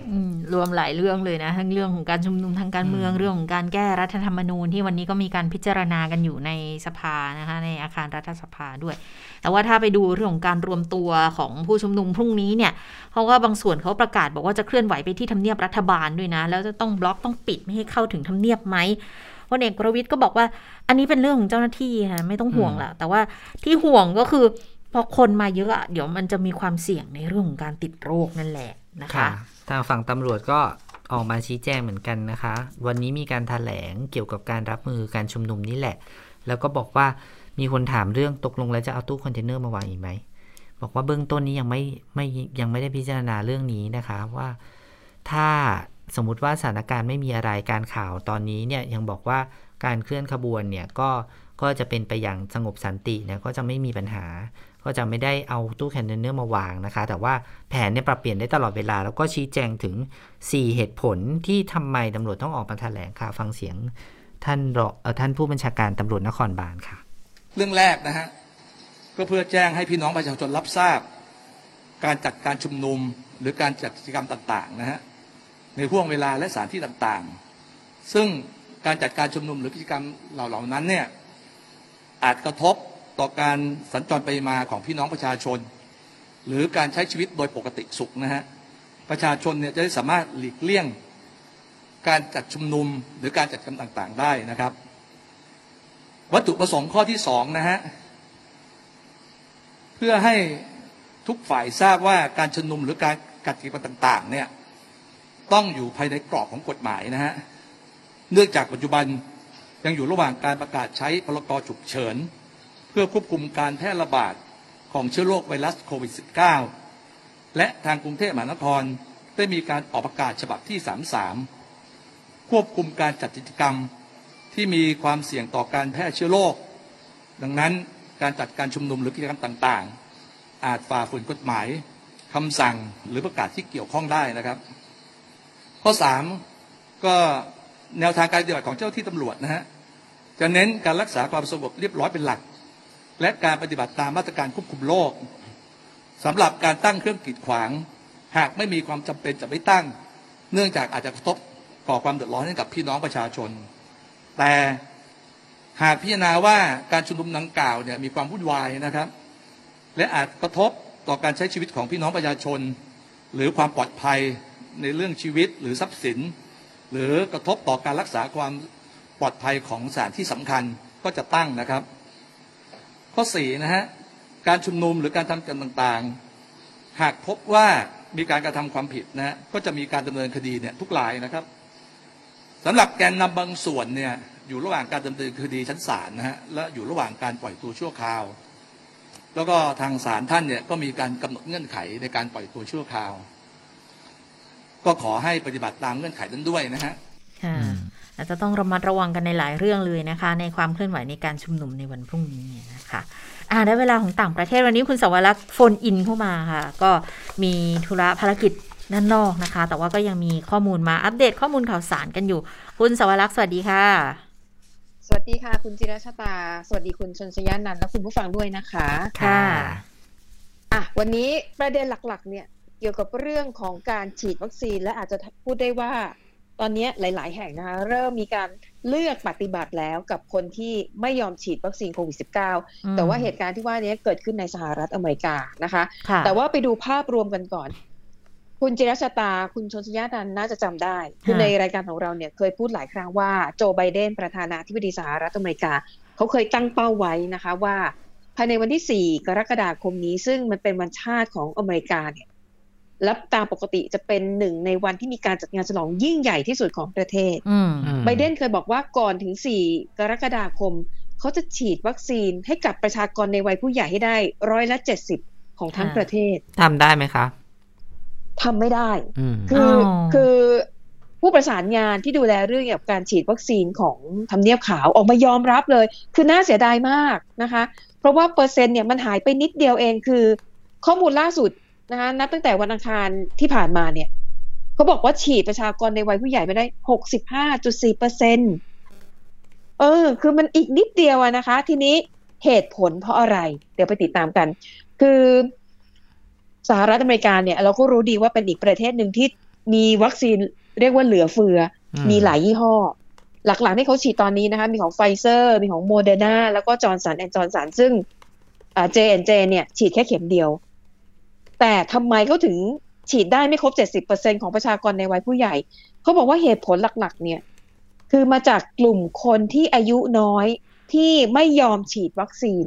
อืมรวมหลายเรื่องเลยนะ ทั้งเรื่องของการชุมนุมทางการเมืองเรื่องของการแก้รัฐธรรมนูญที่วันนี้ก็มีการพิจารณากันอยู่ในสภานะคะในอาคารรัฐสภาด้วย แต่ว่าถ้าไปดูเรื่องของการรวมตัวของผู้ชุมนุมพรุ่งนี้เนี่ยเขาก็บางส่วนเขาประกาศบอกว่าจะเคลื่อนไหวไปที่ทำเนียบรัฐบาลด้วยนะ แล้วจะต้องบล็อกต้องปิดไม่ให้เข้าถึงทำเนียบไหมพลเอกประวิตยก็บอกว่า อันนี้เป็นเรื่องของเจ้าหน้าที่ค่ะไม่ต้องห่วงละแต่ว่าที่ห่วงก็คือ พอคนมาเยอะอะเดี๋ยวมันจะมีความเสี่ยงในเรื่องของการติดโรคนั่นแหละนะคะ
ทางฝั่งตำรวจก็ออกมาชี้แจงเหมือนกันนะคะ วันนี้มีการแถลงเกี่ยวกับการรับมือการชุมนุมนี่แหละ แล้วก็บอกว่ามีคนถามเรื่องตกลงแล้วจะเอาตู้คอนเทนเนอร์มาวางอีกไหมบอกว่าเบื้องต้นนี้ยังไม่ไม่ยังไม่ได้พิจารณาเรื่องนี้นะคะว่าถ้าสมมติว่าสถานการณ์ไม่มีอะไรการข่าวตอนนี้เนี่ยยังบอกว่าการเคลื่อนขบวนเนี่ยก็ก็จะเป็นไปอย่างสงบสันติเนี่ยก็จะไม่มีปัญหา ก็จะไม่ได้เอาตู้คอนเทนเนอร์มาวางนะคะ แต่ว่าแผนเนี่ยปรับเปลี่ยนได้ตลอดเวลา แล้วก็ชี้แจงถึง 4 เหตุผลที่ทำไมตำรวจต้องออกมาแถลงค่ะ ฟังเสียงท่านรองเออท่านผู้บัญชาการตำรวจนครบาลค่ะ
เรื่องแรกนะฮะก็เพื่อแจ้งให้พี่น้องประชาชนรับทราบ การจัดการชุมนุมหรือการจัดกิจกรรมต่างๆนะฮะในห่วงเวลาและสถานที่ต่างๆ ซึ่งการจัดการชุมนุมหรือกิจกรรมเหล่านั้นเนี่ยอาจกระทบ ต่อการสัญจรไปมาของพี่น้องประชาชน หรือการใช้ชีวิตโดยปกติสุขนะฮะประชาชนเนี่ยจะได้สามารถหลีกเลี่ยง การจัดชุมนุมหรือการจัดกรรมต่างๆ ได้นะครับ วัตถุประสงค์ข้อที่สองนะฮะเพื่อให้ทุกฝ่ายทราบว่าการชุมนุมหรือการกัดกิจกรรมต่าง ๆ เนี่ยต้องอยู่ภายในกรอบของกฎหมายนะฮะเนื่องจากปัจจุบันยังอยู่ระหว่างการประกาศใช้พรกฉุกเฉิน เพื่อควบคุมการแพร่ระบาดของเชื้อโรคไวรัสโควิด -19 และทางกรุงเทพมหานครได้มีการออกประกาศฉบับที่ 33 ควบคุมการจัดกิจกรรมที่มีความเสี่ยงต่อการแพร่เชื้อโรค ดังนั้นการจัดการชุมนุมหรือกิจกรรมต่างๆ อาจฝ่าฝืนกฎหมายคำสั่งหรือประกาศที่เกี่ยวข้องได้นะครับ ข้อ 3 ก็แนวทางการปฏิบัติของเจ้าหน้าที่ตำรวจนะฮะจะเน้นการรักษาความสงบเรียบร้อยเป็นหลัก และการปฏิบัติตามมาตรการควบคุมโรคสำหรับการตั้งเครื่องกีดขวาง หากไม่มีความจำเป็นจะไม่ตั้ง เนื่องจากอาจจะกระทบก่อความเดือดร้อนให้กับพี่น้องประชาชน แต่หากพิจารณาว่าการชุมนุมดังกล่าวเนี่ยมีความวุ่นวายนะครับ และอาจกระทบต่อการใช้ชีวิตของพี่น้องประชาชน หรือความปลอดภัยในเรื่องชีวิตหรือทรัพย์สิน หรือกระทบต่อการรักษาความปลอดภัยของสถานที่สำคัญก็จะตั้งนะครับ ข้อสี่นะฮะการชุมนุมหรือการทำกิจต่างๆ หากพบว่ามีการกระทำความผิดนะฮะก็จะมีการดำเนินคดีเนี่ยทุกรายนะครับสำหรับแกนนำบางส่วนเนี่ยอยู่ระหว่างการดำเนินคดีชั้นศาลนะฮะและอยู่ระหว่างการปล่อยตัวชั่วคราว แล้วก็ทางศาลท่านเนี่ยก็มีการกำหนดเงื่อนไขในการปล่อยตัวชั่วคราว ก็ขอให้ปฏิบัติตามเงื่อนไขนั้นด้วยนะฮะ
อาจจะต้องระมัดระวังกันในหลายเรื่องเลยนะคะ ในความเคลื่อนไหวในการชุมนุมในวันพรุ่งนี้นะคะอ่าได้เวลาของต่างประเทศวันนี้คุณสวรักษ์โฟนอินเข้ามาค่ะ ก็มีธุระภารกิจด้านนอกนะคะ แต่ว่าก็ยังมีข้อมูลมาอัปเดตข้อมูลข่าวสารกันอยู่ คุณสวรักษ์สวัสดีค่ะ
สวัสดีค่ะ คุณจิรชตา สวัสดีคุณชนชยานันท์และคุณผู้ฟังด้วยนะคะ
ค่ะ
อะวันนี้ประเด็นหลักๆ เนี่ยเกี่ยวกับเรื่องของการฉีดวัคซีนและอาจจะพูดได้ว่า ตอนนี้หลาย ๆ แห่งนะคะเริ่มมีการเลือกปฏิบัติแล้วกับคนที่ไม่ยอมฉีดวัคซีนโควิด -19 แต่ว่าเหตุการณ์ที่ว่านี้เกิดขึ้นในสหรัฐอเมริกานะคะ
ค่ะ
แต่ว่าไปดูภาพรวมกันก่อน คุณจิรชตา คุณชนชยานันท์น่าจะจำได้คือในรายการของเราเนี่ยเคยพูดหลายครั้งว่าโจไบเดนประธานาธิบดีสหรัฐอเมริกา เขาเคยตั้งเป้าไว้นะคะว่าภายในวันที่ 4 กรกฎาคมนี้ ซึ่งมันเป็นวันชาติของอเมริกาเนี่ย และตามปกติจะเป็นหนึ่งในวันที่มีการจัดงานฉลองยิ่งใหญ่ที่สุดของประเทศ
อืม
ไบเดนเคยบอกว่าก่อนถึง 4 กรกฎาคม เขาจะฉีดวัคซีนให้กับประชากรในวัยผู้ใหญ่ให้ได้ร้อยละ70ของทั้ง
ค่ะ
ประเทศ
ทำได้ไหมคะ
ทำไม่ได้
อืม
คืออ
อ
คือผู้ประสานงานที่ดูแลเรื่องเกี่ยวกับการฉีดวัคซีนของทำเนียบขาวออกมายอมรับเลย คือน่าเสียดายมากนะคะ เพราะว่าเปอร์เซ็นต์เนี่ยมันหายไปนิดเดียวเองคือ ข้อมูลล่าสุด นะคะนับตั้งแต่วันอังคารที่ผ่านมาเนี่ยเขาบอกว่าฉีดประชากรในวัยผู้ใหญ่ไปได้หกสิบห้าจุดสี่เปอร์เซ็นเออ คือมันอีกนิดเดียวอะนะคะ ทีนี้เหตุผลเพราะอะไร เดี๋ยวไปติดตามกัน คือสหรัฐอเมริกาเนี่ย เราก็รู้ดีว่าเป็นอีกประเทศหนึ่งที่มีวัคซีนเรียกว่าเหลือเฟือ
อืม
มีหลายยี่ห้อ หลักๆที่เขาฉีดตอนนี้นะคะ มีของไฟเซอร์ มีของโมเดอร์นาแล้วก็จอร์นสันแอนด์จอร์นสันซึ่งเจแอนเจเนี่ย ฉีดแค่เข็มเดียว แต่ทำไมเขาถึงฉีดได้ไม่ครบ 70%ของประชากรในวัยผู้ใหญ่ เขาบอกว่าเหตุผลหลักๆ เนี่ย คือมาจากกลุ่มคนที่อายุน้อยที่ไม่ยอมฉีดวัคซีน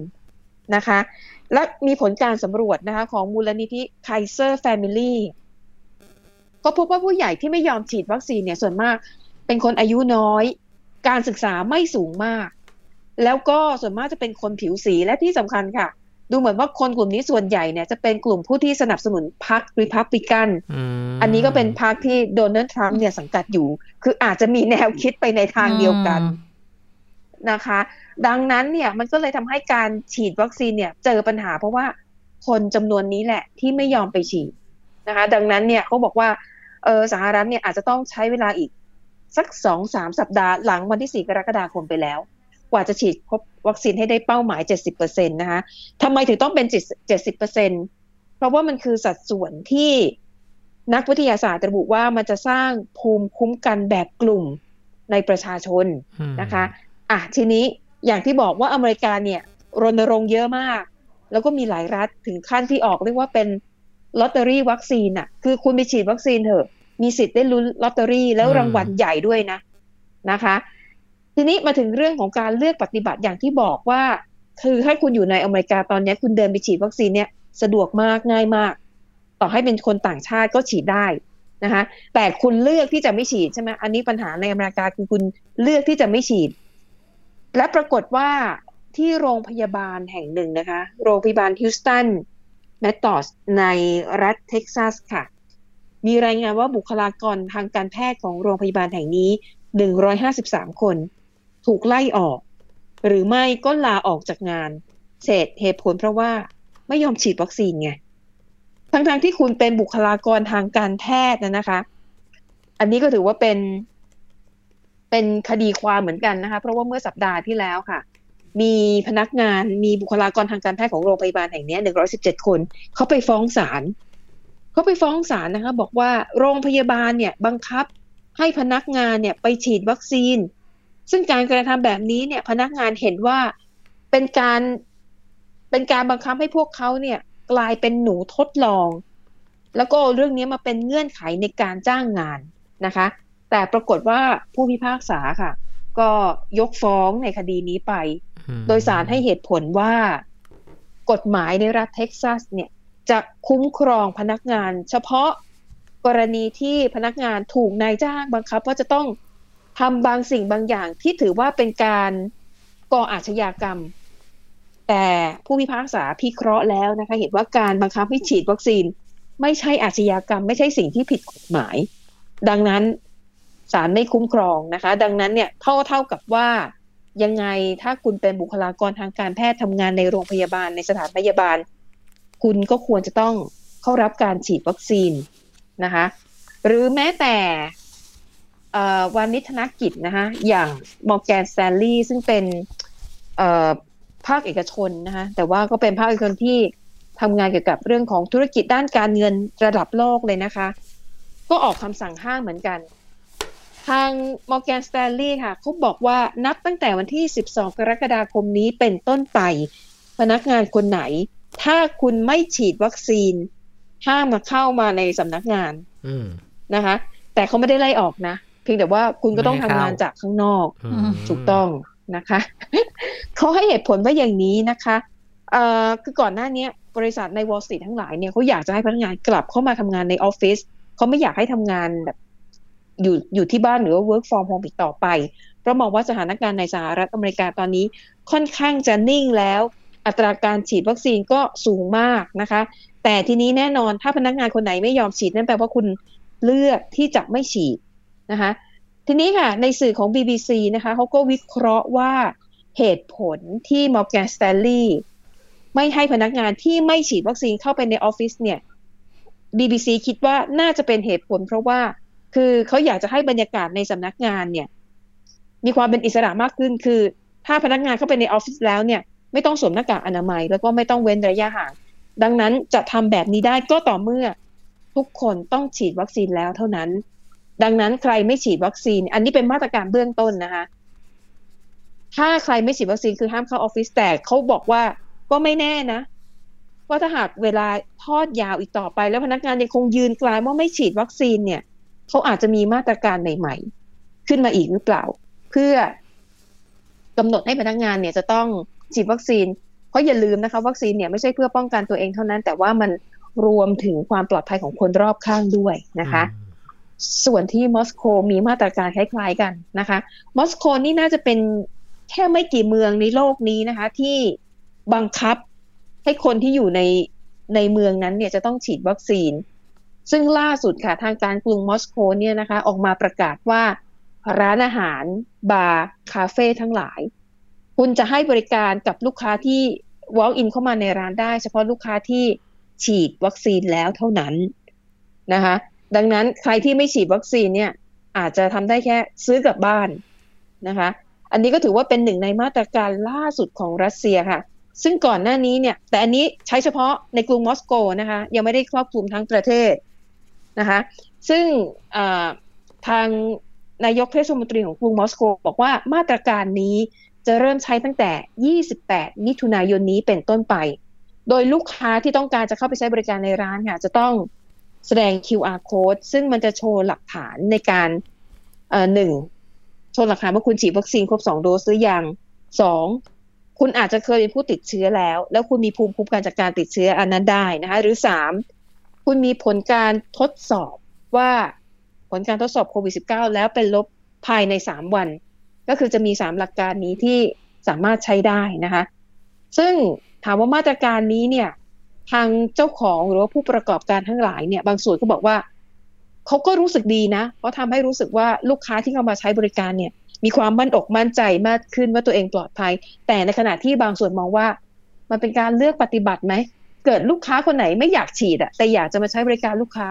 นะคะ และมีผลการสำรวจนะคะของมูลนิธิ Kaiser Family ก็พบว่าผู้ใหญ่ที่ไม่ยอมฉีดวัคซีนเนี่ยส่วนมากเป็นคนอายุน้อย การศึกษาไม่สูงมาก แล้วก็ส่วนมากจะเป็นคนผิวสีและที่สำคัญค่ะ ดูเหมือนว่าคนกลุ่มนี้ส่วนใหญ่เนี่ยจะเป็นกลุ่มผู้ที่สนับสนุนพรรคริพับลิกัน
ม
อันนี้ก็เป็นพรรคที่โดนัลด์ทรัมป์เนี่ยสังกัดอยู่ คืออาจจะมีแนวคิดไปในทางเดียวกัน
อืม
นะคะ ดังนั้นเนี่ยมันก็เลยทำให้การฉีดวัคซีนเนี่ยเจอปัญหาเพราะว่าคนจำนวนนี้แหละที่ไม่ยอมไปฉีดนะคะ ดังนั้นเนี่ยเขาบอกว่าเออสหรัฐเนี่ยอาจจะต้องใช้เวลาอีกสักสองสามสัปดาห์หลังวันที่สี่กรกฎาคมไปแล้วก ว่าจะฉีดครบวัคซีนให้ได้เป้าหมาย 70%นะคะทำไมถึงต้องเป็น 70%เพราะว่ามันคือสัดส่วนที่นักวิทยาศาสตร์ระบุว่ามันจะสร้างภูมิคุ้มกันแบบกลุ่มในประชาชน
อืม
นะคะ อะทีนี้อย่างที่บอกว่าอเมริกาเนี่ยรณรงค์เยอะมาก แล้วก็มีหลายรัฐถึงขั้นที่ออกเรียกว่าเป็นลอตเตอรี่วัคซีนอะคือคุณไปฉีดวัคซีนเถอะ มีสิทธิ์ได้ลุ้นลอตเตอรี่แล้วรางวัลใหญ่ด้วยนะนะคะ ทีนี้มาถึงเรื่องของการเลือกปฏิบัติอย่างที่บอกว่า คือให้คุณอยู่ในอเมริกาตอนนี้คุณเดินไปฉีดวัคซีนเนี่ยสะดวกมากง่ายมาก ต่อให้เป็นคนต่างชาติก็ฉีดได้นะคะแต่คุณเลือกที่จะไม่ฉีดใช่ไหมอันนี้ปัญหาในอเมริกาคือคุณเลือกที่จะไม่ฉีด และปรากฏว่าที่โรงพยาบาลแห่งหนึ่งนะคะ โรงพยาบาลฮิวสตันเมธอดิสต์ในรัฐเท็กซัสค่ะ มีรายงานว่าบุคลากรทางการแพทย์ของโรงพยาบาลแห่งนี้ 153 คน ถูกไล่ออก หรือไม่ก็ลาออกจากงานเศษเหตุผลเพราะว่าไม่ยอมฉีดวัคซีนไง ทั้งๆที่คุณเป็นบุคลากรทางการแพทย์นะนะคะ อันนี้ก็ถือว่าเป็น เป็นคดีความเหมือนกันนะคะ เพราะว่าเมื่อสัปดาห์ที่แล้วค่ะ มีพนักงานมีบุคลากรทางการแพทย์ของโรงพยาบาลแห่งนี้117คนเขาไปฟ้องศาลเขาไปฟ้องศาลนะคะ บอกว่าโรงพยาบาลเนี่ย บังคับให้พนักงานเนี่ยไปฉีดวัคซีน ซึ่งการกระทำแบบนี้เนี่ย พนักงานเห็นว่าเป็นการเป็นการบังคับให้พวกเขาเนี่ย กลายเป็นหนูทดลอง แล้วก็เรื่องนี้มาเป็นเงื่อนไขในการจ้างงานนะคะ แต่ปรากฏว่าผู้พิพากษาค่ะ ก็ยกฟ้องในคดีนี้ไป โดยสารให้เหตุผลว่ากฎหมายในรัฐเท็กซัสเนี่ยจะคุ้มครองพนักงาน เฉพาะกรณีที่พนักงานถูกนายจ้างบังคับว่าจะต้อง ทำบางสิ่งบางอย่างที่ถือว่าเป็นการก่ออาชญากรรม แต่ผู้พิพากษาพิเคราะห์แล้วนะคะ เห็นว่าการบังคับให้ฉีดวัคซีน ไม่ใช่อาชญากรรม ไม่ใช่สิ่งที่ผิดกฎหมาย ดังนั้นศาลไม่คุ้มครองนะคะ ดังนั้นเนี่ยเท่าเท่ากับว่ายังไงถ้าคุณเป็นบุคลากรทางการแพทย์ทำงานในโรงพยาบาลในสถานพยาบาล คุณก็ควรจะต้องเข้ารับการฉีดวัคซีนนะคะ หรือแม้แต่ วาณิชธนกิจนะคะอย่างมอร์แกนสแตนลีย์ซึ่งเป็นภาคเอกชนนะคะแต่ว่าก็เป็นภาคเอกชนที่ทำงานเกี่ยวกับเรื่องของธุรกิจด้านการเงินระดับโลกเลยนะคะ ก็ออกคำสั่งห้ามเหมือนกัน ทางมอร์แกนสแตนลีย์ค่ะเขาบอกว่านับตั้งแต่วันที่ 12 กรกฎาคมนี้เป็นต้นไป พนักงานคนไหน ถ้าคุณไม่ฉีดวัคซีน ห้ามมาเข้ามาในสำนักงานนะคะ แต่เขาไม่ได้ไล่ออกนะ เพียงแต่ว่าคุณก็ต้องทำงานจากข้างนอกถูกต้องนะคะเขาให้เหตุผลว่าอย่างนี้นะคะเอ่อคือก่อนหน้านี้บริษัทในวอลสตรีททั้งหลายเนี่ยเขาอยากจะให้พนักงานกลับเข้ามาทำงานในออฟฟิศเขาไม่อยากให้ทำงานแบบอยู่อยู่ที่บ้านหรือว่า work from home อีกต่อไป เพราะมองว่าสถานการณ์ในสหรัฐอเมริกาตอนนี้ค่อนข้างจะนิ่งแล้ว อัตราการฉีดวัคซีนก็สูงมากนะคะ แต่ทีนี้แน่นอนถ้าพนักงานคนไหนไม่ยอมฉีดนั่นแปลว่าคุณเลือกที่จะไม่ฉีด นะคะทีนี้ค่ะในสื่อของ BBC นะคะเขาก็วิเคราะห์ว่าเหตุผลที่ Morgan Stanley ไม่ให้พนักงานที่ไม่ฉีดวัคซีนเข้าไปในออฟฟิศเนี่ย BBC คิดว่าน่าจะเป็นเหตุผลเพราะว่าคือเขาอยากจะให้บรรยากาศในสำนักงานเนี่ย มีความเป็นอิสระมากขึ้นคือ ถ้าพนักงานเข้าไปในออฟฟิศแล้วเนี่ย ไม่ต้องสวมหน้ากากอนามัย แล้วก็ไม่ต้องเว้นระยะห่าง ดังนั้นจะทำแบบนี้ได้ก็ต่อเมื่อ ทุกคนต้องฉีดวัคซีนแล้วเท่านั้น ดังนั้นใครไม่ฉีดวัคซีน อันนี้เป็นมาตรการเบื้องต้นนะคะ ถ้าใครไม่ฉีดวัคซีนคือห้ามเข้าออฟฟิศแต่เขาบอกว่าก็ไม่แน่นะว่าถ้าหากเวลาทอดยาวอีกต่อไป แล้วพนักงานยังคงยืนกลายว่าไม่ฉีดวัคซีนเนี่ยเขาอาจจะมีมาตรการใหม่ ๆ ขึ้นมาอีกหรือเปล่า เพื่อกำหนดให้พนักงานเนี่ยจะต้องฉีดวัคซีน เพราะอย่าลืมนะคะ วัคซีนเนี่ยไม่ใช่เพื่อป้องกันตัวเองเท่านั้น แต่ว่ามันรวมถึงความปลอดภัยของคนรอบข้างด้วยนะคะ ส่วนที่มอสโกมีมาตรการคล้ายๆกันนะคะ มอสโกนี่น่าจะเป็นแค่ไม่กี่เมืองในโลกนี้นะคะ ที่บังคับให้คนที่อยู่ในในเมืองนั้นเนี่ยจะต้องฉีดวัคซีน ซึ่งล่าสุดค่ะทางการกรุงมอสโกเนี่ยนะคะ ออกมาประกาศว่าร้านอาหาร บาร์ คาเฟ่ทั้งหลาย คุณจะให้บริการกับลูกค้าที่ walk in เข้ามาในร้านได้ เฉพาะลูกค้าที่ฉีดวัคซีนแล้วเท่านั้นนะคะ ดังนั้นใครที่ไม่ฉีดวัคซีนเนี่ย อาจจะทำได้แค่ซื้อกลับบ้านนะคะ อันนี้ก็ถือว่าเป็นหนึ่งในมาตรการล่าสุดของรัสเซียค่ะ ซึ่งก่อนหน้านี้เนี่ย แต่อันนี้ใช้เฉพาะในกรุงมอสโกนะคะ ยังไม่ได้ครอบคลุมทั้งประเทศนะคะ ซึ่งทางนายกเทศมนตรีของกรุงมอสโก บอกว่ามาตรการนี้จะเริ่มใช้ตั้งแต่ 28 มิถุนายนนี้เป็นต้นไป โดยลูกค้าที่ต้องการจะเข้าไปใช้บริการในร้านค่ะจะต้อง แสดง QR code ซึ่งมันจะโชว์หลักฐานในการหนึ่งโชว์หลักฐานว่าคุณฉีดวัคซีนครบสองโดสหรือยังสองคุณอาจจะเคยเป็นผู้ติดเชื้อแล้ว แล้วคุณมีภูมิคุ้มกันจากการติดเชื้ออันนั้นได้นะคะหรือสามคุณมีผลการทดสอบว่าผลการทดสอบโควิด -19 แล้วเป็นลบภายในสามวัน ก็คือจะมีสามหลักการนี้ที่สามารถใช้ได้นะคะ ซึ่งถามว่ามาตรการนี้เนี่ย ทางเจ้าของหรือว่าผู้ประกอบการทั้งหลายเนี่ย บางส่วนก็บอกว่าเขาก็รู้สึกดีนะเพราะทำให้รู้สึกว่าลูกค้าที่เข้ามาใช้บริการเนี่ย มีความมั่นอกมั่นใจมากขึ้นว่าตัวเองปลอดภัย แต่ในขณะที่บางส่วนมองว่า มันเป็นการเลือกปฏิบัติไหมเกิดลูกค้าคนไหนไม่อยากฉีดอะแต่อยากจะมาใช้บริการลูกค้า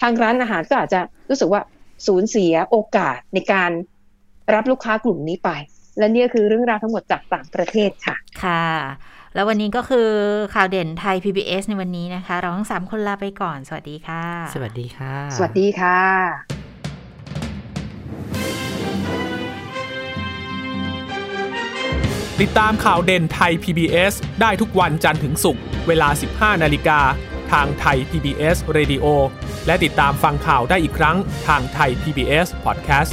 ทางร้านอาหารก็อาจจะรู้สึกว่าสูญเสียโอกาสในการรับลูกค้ากลุ่มนี้ไป และนี่คือเรื่องราวทั้งหมดจากต่างประเทศค่ะ
ค่ะ แล้ววันนี้ก็คือข่าวเด่นไทย PBS ในวันนี้นะคะ เราทั้งสามคนลาไปก่อน สวัสดีค่ะ
สวัสดีค่ะ
สวัสดีค่ะ
ติดตามข่าวเด่นไทย PBS ได้ทุกวันจันทร์ถึงศุกร์เวลา 15 นาฬิกา ทางไทย PBS Radio และติดตามฟังข่าวได้อีกครั้งทางไทย PBS Podcast